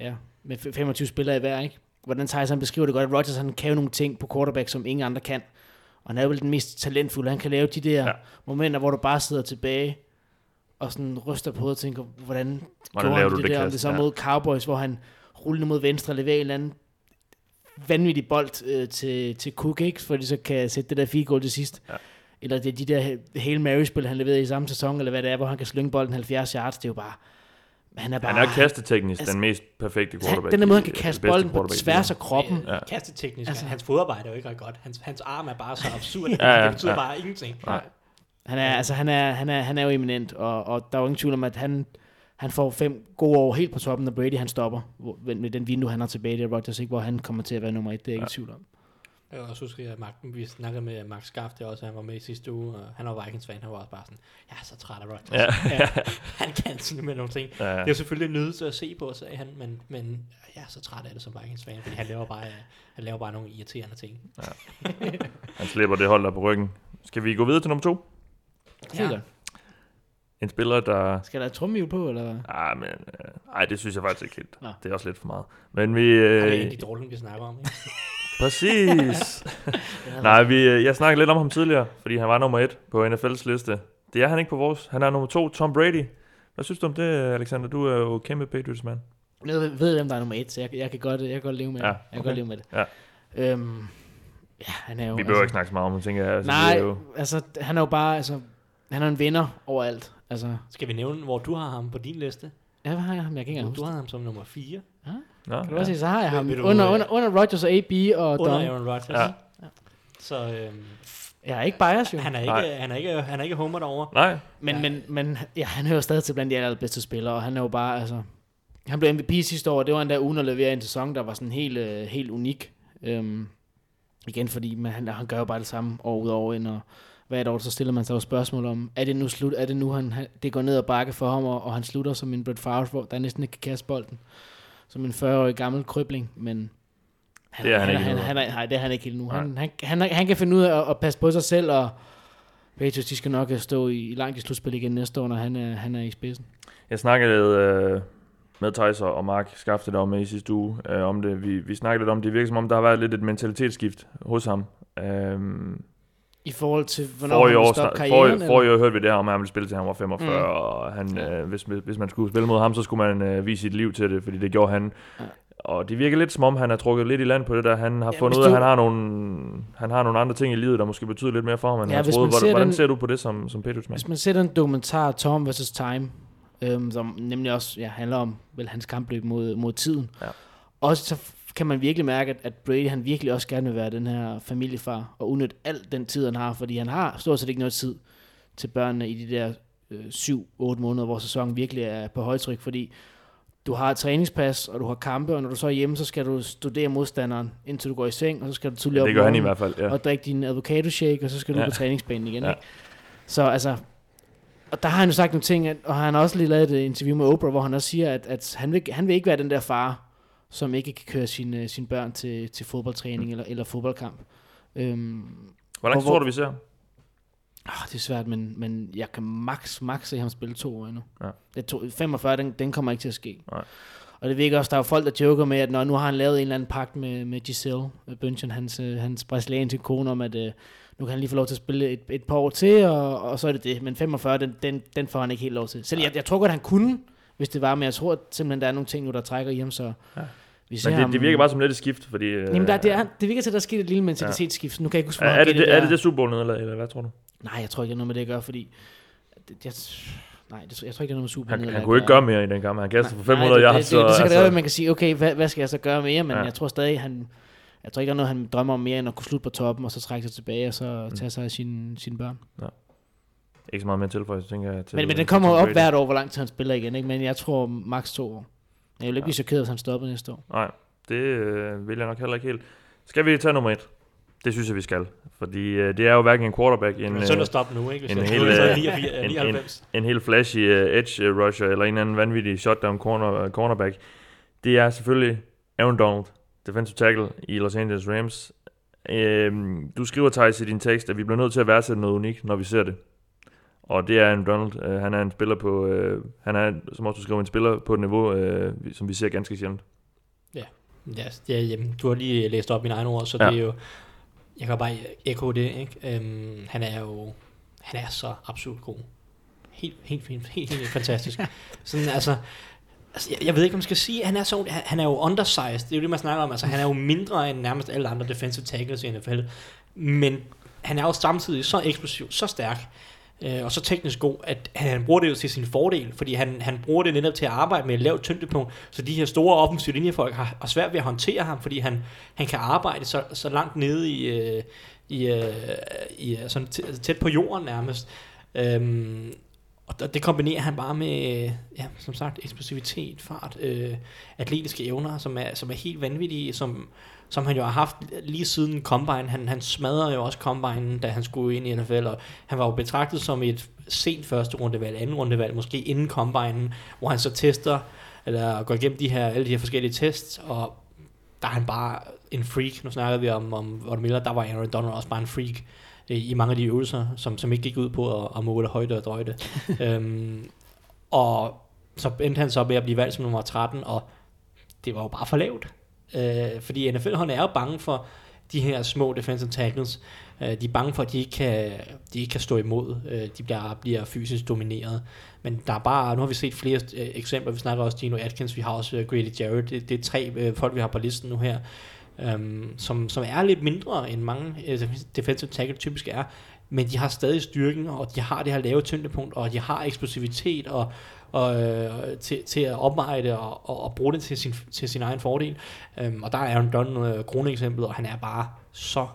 ja, med 25 spillere i hver, ikke? Hvordan Thijs han beskriver det godt, at Rodgers han kan jo nogle ting på quarterback, som ingen andre kan. Og han er vel den mest talentfulde. Han kan lave de der Ja. momenter, hvor du bare sidder tilbage og sådan ryster på og tænker, hvordan, Hvordan gjorde han det, det der? Om det så Ja. mod Cowboys, hvor han rullede mod venstre og leverer en eller anden vanvittig bold øh, til, til Cook, ikke? For de så kan sætte det der field goal til sidst. Ja. Eller det er de der Hail Mary-spil, han leverede i samme sæson, eller hvad det er, hvor han kan slynge bolden 70 yards. Det er jo bare... Han er bare... Han er kasteteknisk Altså, den mest perfekte quarterback. den der måde, han kan den kaste bolden på tværs af kroppen. Ja. Ja. Kasteteknisk, altså, hans fodarbejde er jo ikke ret godt. Hans, hans arm er bare så absurd, Ja, ja, det betyder ja. bare ingenting. Nej. Han er, altså, han er, han er, han er jo eminent, og, og der er jo ingen tvivl om, at han, han får fem gode år helt på toppen, når Brady han stopper hvor- med med den vindue, han har tilbage, det er Rodgers ikke, hvor han kommer til at være nummer et, det er jeg ikke i tvivl om. Jeg også huske, at Mark, vi snakkede med Max Skaff, det også, han var med i sidste uge, og han var Vikings-fan, han var også bare sådan, jeg er så træt af Rodgers. Ja. ja. Han kan simpelthen nogle ting. Ja. Det er jo selvfølgelig en nydelse at se på, sagde han, men, men jeg er så træt af det som Vikings-fan, fordi han laver bare, han laver bare nogle irriterende ting. Han slipper det hold der på ryggen. Skal vi gå videre til nummer to? Ja. En spiller, der... Skal der et trummehjul på, eller? Ah, men... Øh, ej, det synes jeg faktisk ikke helt. Nå. Det er også lidt for meget. Men vi... Øh. Det er Andy Dalton, vi snakker om. Ikke? præcis. Nej, vi, øh, jeg snakkede lidt om ham tidligere, fordi han var nummer et på NFL's liste. Det er han ikke på vores. Han er nummer to, Tom Brady. Hvad synes du om det, Alexander? Du er jo kæmpe Patriots-mand. Jeg ved, ved, hvem der er nummer et, så jeg, jeg, kan, godt, jeg kan godt leve med Ja, det. Jeg kan okay. godt leve med det. Ja. Øhm, ja, han er jo... Vi behøver ikke snakke så meget om det, tænker jeg. Altså, Nej, jo, altså, han er jo bare, altså, han er en vinder overalt. Altså, Skal vi nævne, hvor du har ham på din liste? ja, hvad har jeg ham? Jeg kan ikke Du, engang du huske. har ham som nummer 4. Nå, Kan du også se, så har jeg ham vil du, under, øh, under, under Rodgers og AB og Under Dom. Aaron Rodgers. Ja. Så øhm, Jeg er ikke bias, jo. han, er Nej. ikke, han, er ikke, han er ikke homer derovre. Nej, Men, Ja. men, men ja, han hører stadig til blandt de allerbedste spillere, og han er jo bare, altså... Han blev MVP sidste år, og det var endda uden at levere en sæson, der var sådan helt, øh, helt unik. Øhm, igen, fordi man, han, han gør jo bare det samme år ud over ind, og hvert år så stiller man sig jo spørgsmål om, er det nu slut, er det nu, han, han, det går ned og bakke for ham, og, og han slutter som en Brett Favre, hvor der næsten ikke kan kaste bolden, som en 40-årig gammel krybling, men han, Det er han ikke han, endnu. han, nej, det er han ikke helt nu. Han, han, han, han, kan finde ud af at, at passe på sig selv, og Patriots, de skal nok stå i, i langt i slutspil igen næste år, når han er, han er i spidsen. Jeg snakkede øh, med Thijs og Mark Skafte der var med i sidste uge øh, om det. Vi, vi snakkede lidt om, det virker som om, der har været lidt et mentalitetsskift hos ham. Øhm, I forhold til, hvornår forrige, han stoppe karrieren? forrige, forrige år hørte vi det her om, at han ville spille til han var 45, Mm. og han, øh, hvis, hvis man skulle spille mod ham, så skulle man øh, vise sit liv til det, fordi det gjorde han. Ja. Og det virker lidt som om, han har trukket lidt i land på det der. Han har Ja, fundet ud af, at han har, nogle, han har nogle andre ting i livet, der måske betyder lidt mere for ham, end Ja, han troede. Hvordan, ser hvordan ser du på det som, som Patriots man? Hvis man ser den dokumentar Tom vs. Time, øhm, som nemlig også ja, handler om vel, hans kampløb mod, mod tiden, Ja. også så kan man virkelig mærke, at, at Brady han virkelig også gerne vil være den her familiefar, og udnytte al den tid, han har, fordi han har stort set ikke noget tid til børnene i de der øh, 7-8 måneder, hvor sæsonen virkelig er på højtryk, fordi du har et træningspas, og du har kampe, og når du så er hjemme, så skal du studere modstanderen, indtil du går i seng, og så skal du tidligere op Det gør han i hvert fald, ja. og drikke din avocado shake, og så skal du Ja. ja. på træningsbanen igen. Ja. Ja. Ikke? Så altså, og der har han jo sagt nogle ting, og han har også lige lavet et interview med Oprah, hvor han også siger, at, at han, vil, han vil ikke være den der far, som ikke kan køre sine, sine børn til, til fodboldtræning eller, eller fodboldkamp. Øhm, Hvor lang tid hvor- tror du, vi ser? Ah, det er svært, men, men jeg kan max, max se ham spille to år endnu. Ja. Det to, 45, den, den kommer ikke til at ske. Nej. Og det virker også, der er jo folk, der joker med, at når nu har han lavet en eller anden pagt med, med Giselle Bündchen, hans, øh, hans brasilianske kone, om at øh, nu kan han lige få lov til at spille et, et par år til, og, og så er det det. Men 45, den, den, den får han ikke helt lov til. Selv jeg, jeg tror godt, han kunne, hvis det var, men jeg tror at simpelthen, der er nogle ting nu, der trækker hjem, så Ja. vi ser Men det, ham... det virker bare som lidt et skift, fordi... øh, Jamen, der, det, er, det virker til, at der er sket et lille mentalitetsskift. Nu kan jeg ikke huske, er, hvor er, det, han det, gav er det det Super Bowl eller, eller hvad tror du? Nej, jeg tror ikke, det er noget med det at gøre, fordi... Det, jeg, nej, det, jeg tror ikke, det er noget med super Han, han kunne ikke gøre mere i den kamp. Han kastede for 500 nej, det, yards. det, det, det, det, så kan altså, det at man kan sige, okay, hvad, hvad skal jeg så gøre mere? Men Ja. ja. jeg tror stadig, han... Jeg tror ikke, der er noget, han drømmer om mere, end at kunne slutte på toppen, og så trække sig tilbage, og så Mm. tage sig af sine, sine børn. Ikke så meget mere tilføjelse, tænker jeg. Til, Men, men den kommer jo op hvert år, hvor lang tid han spiller igen, ikke? Men jeg tror maks to år. Jeg vil ikke blive chokeret, hvis han stopper næste år. Nej, det øh, vil jeg nok heller ikke helt. Skal vi tage nummer et? Det synes jeg, vi skal. Fordi øh, det er jo hverken en quarterback, en, Men øh, stop nu, ikke? Hvis en jeg hel, øh, 89, en- 99. en helt flashy uh, edge øh, rusher, eller en anden vanvittig shutdown corner, uh, cornerback. Det er selvfølgelig Aaron Donald, defensive tackle i Los Angeles Rams. Øhm, du skriver, Thijs, i din tekst, at vi bliver nødt til at værdsætte noget unikt, når vi ser det. Og det er Aaron Donald. Uh, han er en spiller på, uh, han er, som også du skriver, en spiller på et niveau, uh, som vi ser ganske sjældent. Ja, ja jamen, du har lige læst op mine egne ord, så Ja. det er jo... Jeg kan bare ekko det, ikke? Øhm, han er jo... Han er så absolut god. Helt, helt, helt, helt, helt fantastisk. Sådan, altså... Altså, jeg, jeg ved ikke, om man skal sige, han er, så, han, han er jo undersized. Det er jo det, man snakker om. Altså, han er jo mindre end nærmest alle andre defensive tackles i NFL. Men han er jo samtidig så eksplosiv, så stærk, øh, og så teknisk god, at han, bruger det jo til sin fordel, fordi han, han bruger det netop til at arbejde med et lavt tyngdepunkt, så de her store offensive linjefolk har, har svært ved at håndtere ham, fordi han, han kan arbejde så, så langt nede i, øh, i, øh, i øh, sådan altså tæt, på jorden nærmest. Øhm, og det kombinerer han bare med, ja, som sagt, eksplosivitet, fart, øh, atletiske evner, som er, som er helt vanvittige, som, som han jo har haft lige siden Combine. Han, han smadrede jo også Combine, da han skulle ind i NFL, og han var jo betragtet som et sent første rundevalg, anden rundevalg, måske inden Combine, hvor han så tester, eller går igennem de her, alle de her forskellige tests, og der er han bare en freak. Nu snakker vi om, om Von Miller, der var Aaron Donald også bare en freak øh, i mange af de øvelser, som, som ikke gik ud på at, at måle højde og drøjde. øhm, og så endte han så med at blive valgt som nummer 13, og det var jo bare for lavt. Øh, fordi NFL-holdene er jo bange for de her små defensive tackles. Øh, de er bange for, at de ikke kan, de ikke kan stå imod. Øh, de bliver, bliver fysisk domineret. Men der er bare, nu har vi set flere øh, eksempler. Vi snakker også Gino Atkins, vi har også øh, Grady Jarrett. Det, det er tre øh, folk, vi har på listen nu her, øhm, som, som er lidt mindre end mange øh, defensive tackle typisk er. Men de har stadig styrken, og de har det her lave tyngdepunkt, og de har eksplosivitet og, og, øh, til, til at opveje det og, og, og bruge det til sin, til sin egen fordel. Øhm, og der er Aaron Dunn øh, kroneeksemplet, og han er bare så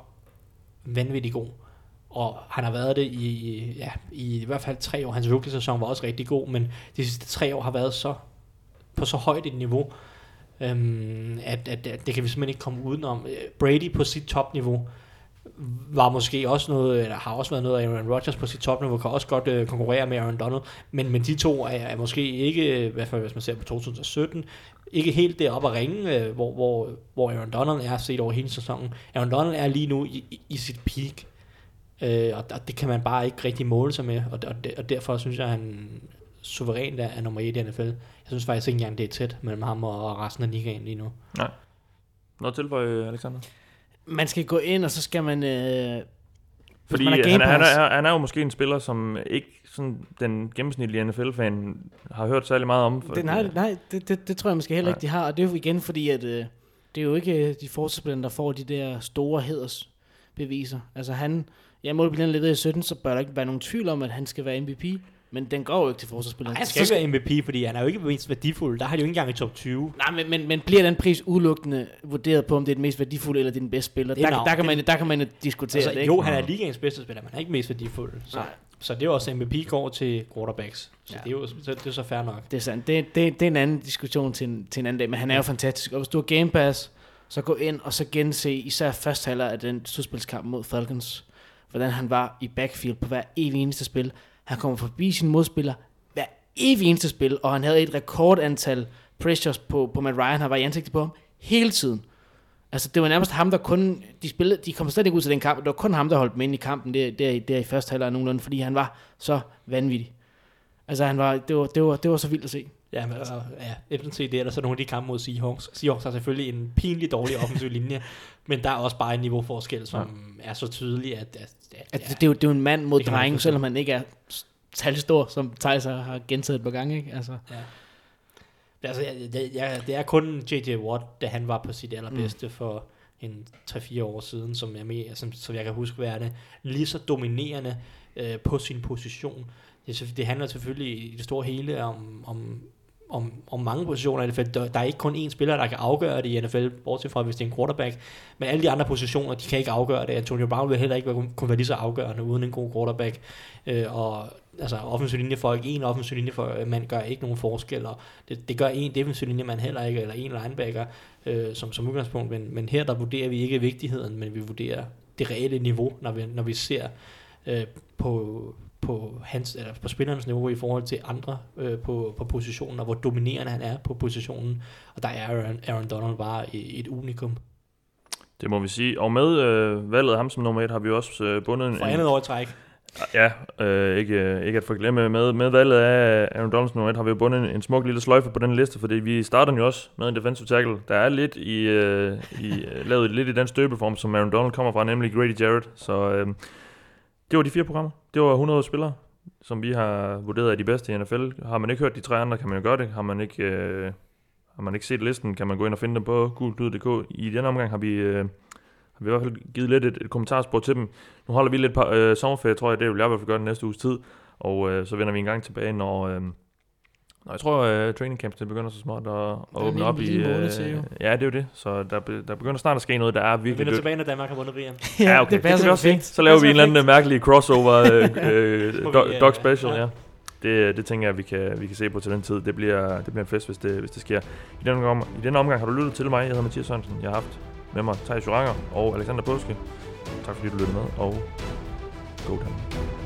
vanvittig god. Og han har været det i, ja, i, i hvert fald tre år. Hans rookie-sæson var også rigtig god, men de sidste tre år har været så på så højt et niveau, øhm, at, at, at det kan vi simpelthen ikke komme udenom. Øh, Brady på sit topniveau var måske også noget, eller har også været noget af Aaron Rodgers på sit topniveau, kan også godt øh, konkurrere med Aaron Donald, men, men de to er, er måske ikke, øh, i hvert fald hvis man ser på 2017, ikke helt deroppe at ringe, øh, hvor, hvor, hvor Aaron Donald er set over hele sæsonen. Aaron Donald er lige nu i, i, i sit peak, øh, og, og det kan man bare ikke rigtig måle sig med, og, og, de- og derfor synes jeg, at han suverænt er, er nummer 1 i NFL. Jeg synes faktisk ikke engang, det er tæt mellem ham og resten af ligaen lige nu. Nej. Noget tilføje, Alexander? Man skal gå ind, og så skal man... Øh, Fordi man har han, er, han, er, han er jo måske en spiller, som ikke sådan, den gennemsnitlige NFL-fan har hørt særlig meget om. det, nej, nej det, det, det tror jeg måske heller Nej. ikke, de har. Og det er jo igen fordi, at øh, det er jo ikke øh, de forsvarsspillere, der får de der store hedersbeviser. Altså han... Jeg må blive lidt i 17, så bør der ikke være nogen tvivl om, at han skal være MVP. Men den går jo ikke til forsvarsspilleren. Han skal ikke være MVP, fordi han er jo ikke mest værdifuld. Der har de jo ikke engang i top 20. Nej, men, men, men bliver den pris udelukkende vurderet på, om det er den mest værdifulde, eller det er den bedste spiller? Det er Der, der, kan man, der kan man diskutere Altså, det, ikke? jo, han er ligaens bedste spiller, men han er ikke mest værdifuld. Så, Nej. så det er jo også, MVP går til quarterbacks. Så Ja. det er jo så, det er så fair nok. Det er sandt. Det, det, det er en anden diskussion til en, til en anden dag, men han er jo fantastisk. Og hvis du har Game Pass, så gå ind og så gense især første halvleg af den slutspilskamp mod Falcons, hvordan han var i backfield på hver evig eneste spil. Han kommer forbi sin modspiller hver evig eneste spil, og han havde et rekordantal pressures på, på Matt Ryan. Han var i ansigtet på ham hele tiden. Altså, det var nærmest ham, der kun... De, spillede, de kom slet ikke ud til den kamp. Det var kun ham, der holdt dem ind i kampen der, der, der i første halvleg nogenlunde, fordi han var så vanvittig. Altså, han var, det, var, det, var, det var så vildt at se. Ja, men, altså, ja, enten se er der så nogle af de kampe mod Seahawks. Seahawks har selvfølgelig en pinlig dårlig offensiv linje, men der er også bare en niveauforskel, som ja. er så tydelig, at, at, at, At ja, det, er jo, det er jo en mand mod Det kan man dreng, forstå. selvom han ikke er særlig stor, som Thijs har- gentaget et par gange. Ikke? Altså, Altså, jeg, jeg, jeg, det er kun J.J. Watt, da han var på sit allerbedste mm. for en 3-4 år siden, som jeg, med, som, som jeg kan huske værende, lige så dominerende øh, på sin position. Det, det handler selvfølgelig i det store hele om, om, om, om mange positioner i NFL. Der, der er ikke kun én spiller, der kan afgøre det i NFL, bortset fra hvis det er en quarterback. Men alle de andre positioner, de kan ikke afgøre det. Antonio Brown vil heller ikke være, kunne være lige så afgørende uden en god quarterback. Øh, og altså offensiv linjefolk, en offensiv linjemand gør ikke nogen forskel, og det, det gør en defensiv linjemand heller ikke, eller en linebacker øh, som, som udgangspunkt, men, men her der vurderer vi ikke vigtigheden, men vi vurderer det reelle niveau, når vi, når vi ser øh, på, på, hans, eller på spillernes niveau i forhold til andre øh, på, på positionen, og hvor dominerende han er på positionen, og der er Aaron, Aaron Donald bare et, et unikum. Det må vi sige. Og med øh, valget af ham som nummer et, har vi også øh, bundet en... For andet år træk. Ja, øh, ikke, øh, ikke at forglemme. Med, med valget af Aaron Donald som nummer et, har vi jo bundet en, en smuk lille sløjfe på den liste, fordi vi starter jo også med en defensive tackle. Der er lidt i, øh, i øh, lavet lidt i den støbeform, som Aaron Donald kommer fra, nemlig Grady Jarrett. Så øh, det var de fire programmer. Det var 100 spillere, som vi har vurderet er de bedste i NFL. Har man ikke hørt de tre andre, kan man jo gøre det. Har man ikke, øh, har man ikke set listen, kan man gå ind og finde dem på gulklud.dk. I denne omgang har vi, øh, har vi i hvert fald givet lidt et, et kommentarspor til dem. Nu holder vi lidt par, øh, sommerferie, tror jeg. Det vil jeg i hvert fald gøre den næste uges tid. Og øh, så vender vi en gang tilbage, når... Øh, når jeg tror, øh, training camp det begynder så småt at, at åbne op i... Øh, ja, det er jo det. Så der, be- der begynder snart at ske noget, der er Vi virkelig... vender dødt. tilbage, når Danmark har vundet VM. Ja, okay. Det, det kan vi også se. Så laver vi en eller anden mærkelig crossover øh, øh, dog, vi, øh, dog special, ja. ja. Det, det tænker jeg, vi kan, vi kan se på til den tid. Det bliver, det bliver en fest, hvis det, hvis det sker. I den, omgang, I den omgang har du lyttet til mig. Jeg hedder Mathias Sørensen. Jeg har haft med mig Thijs Joranger og Alexander Påske. Tak fordi du lyttede med, og go Danmark.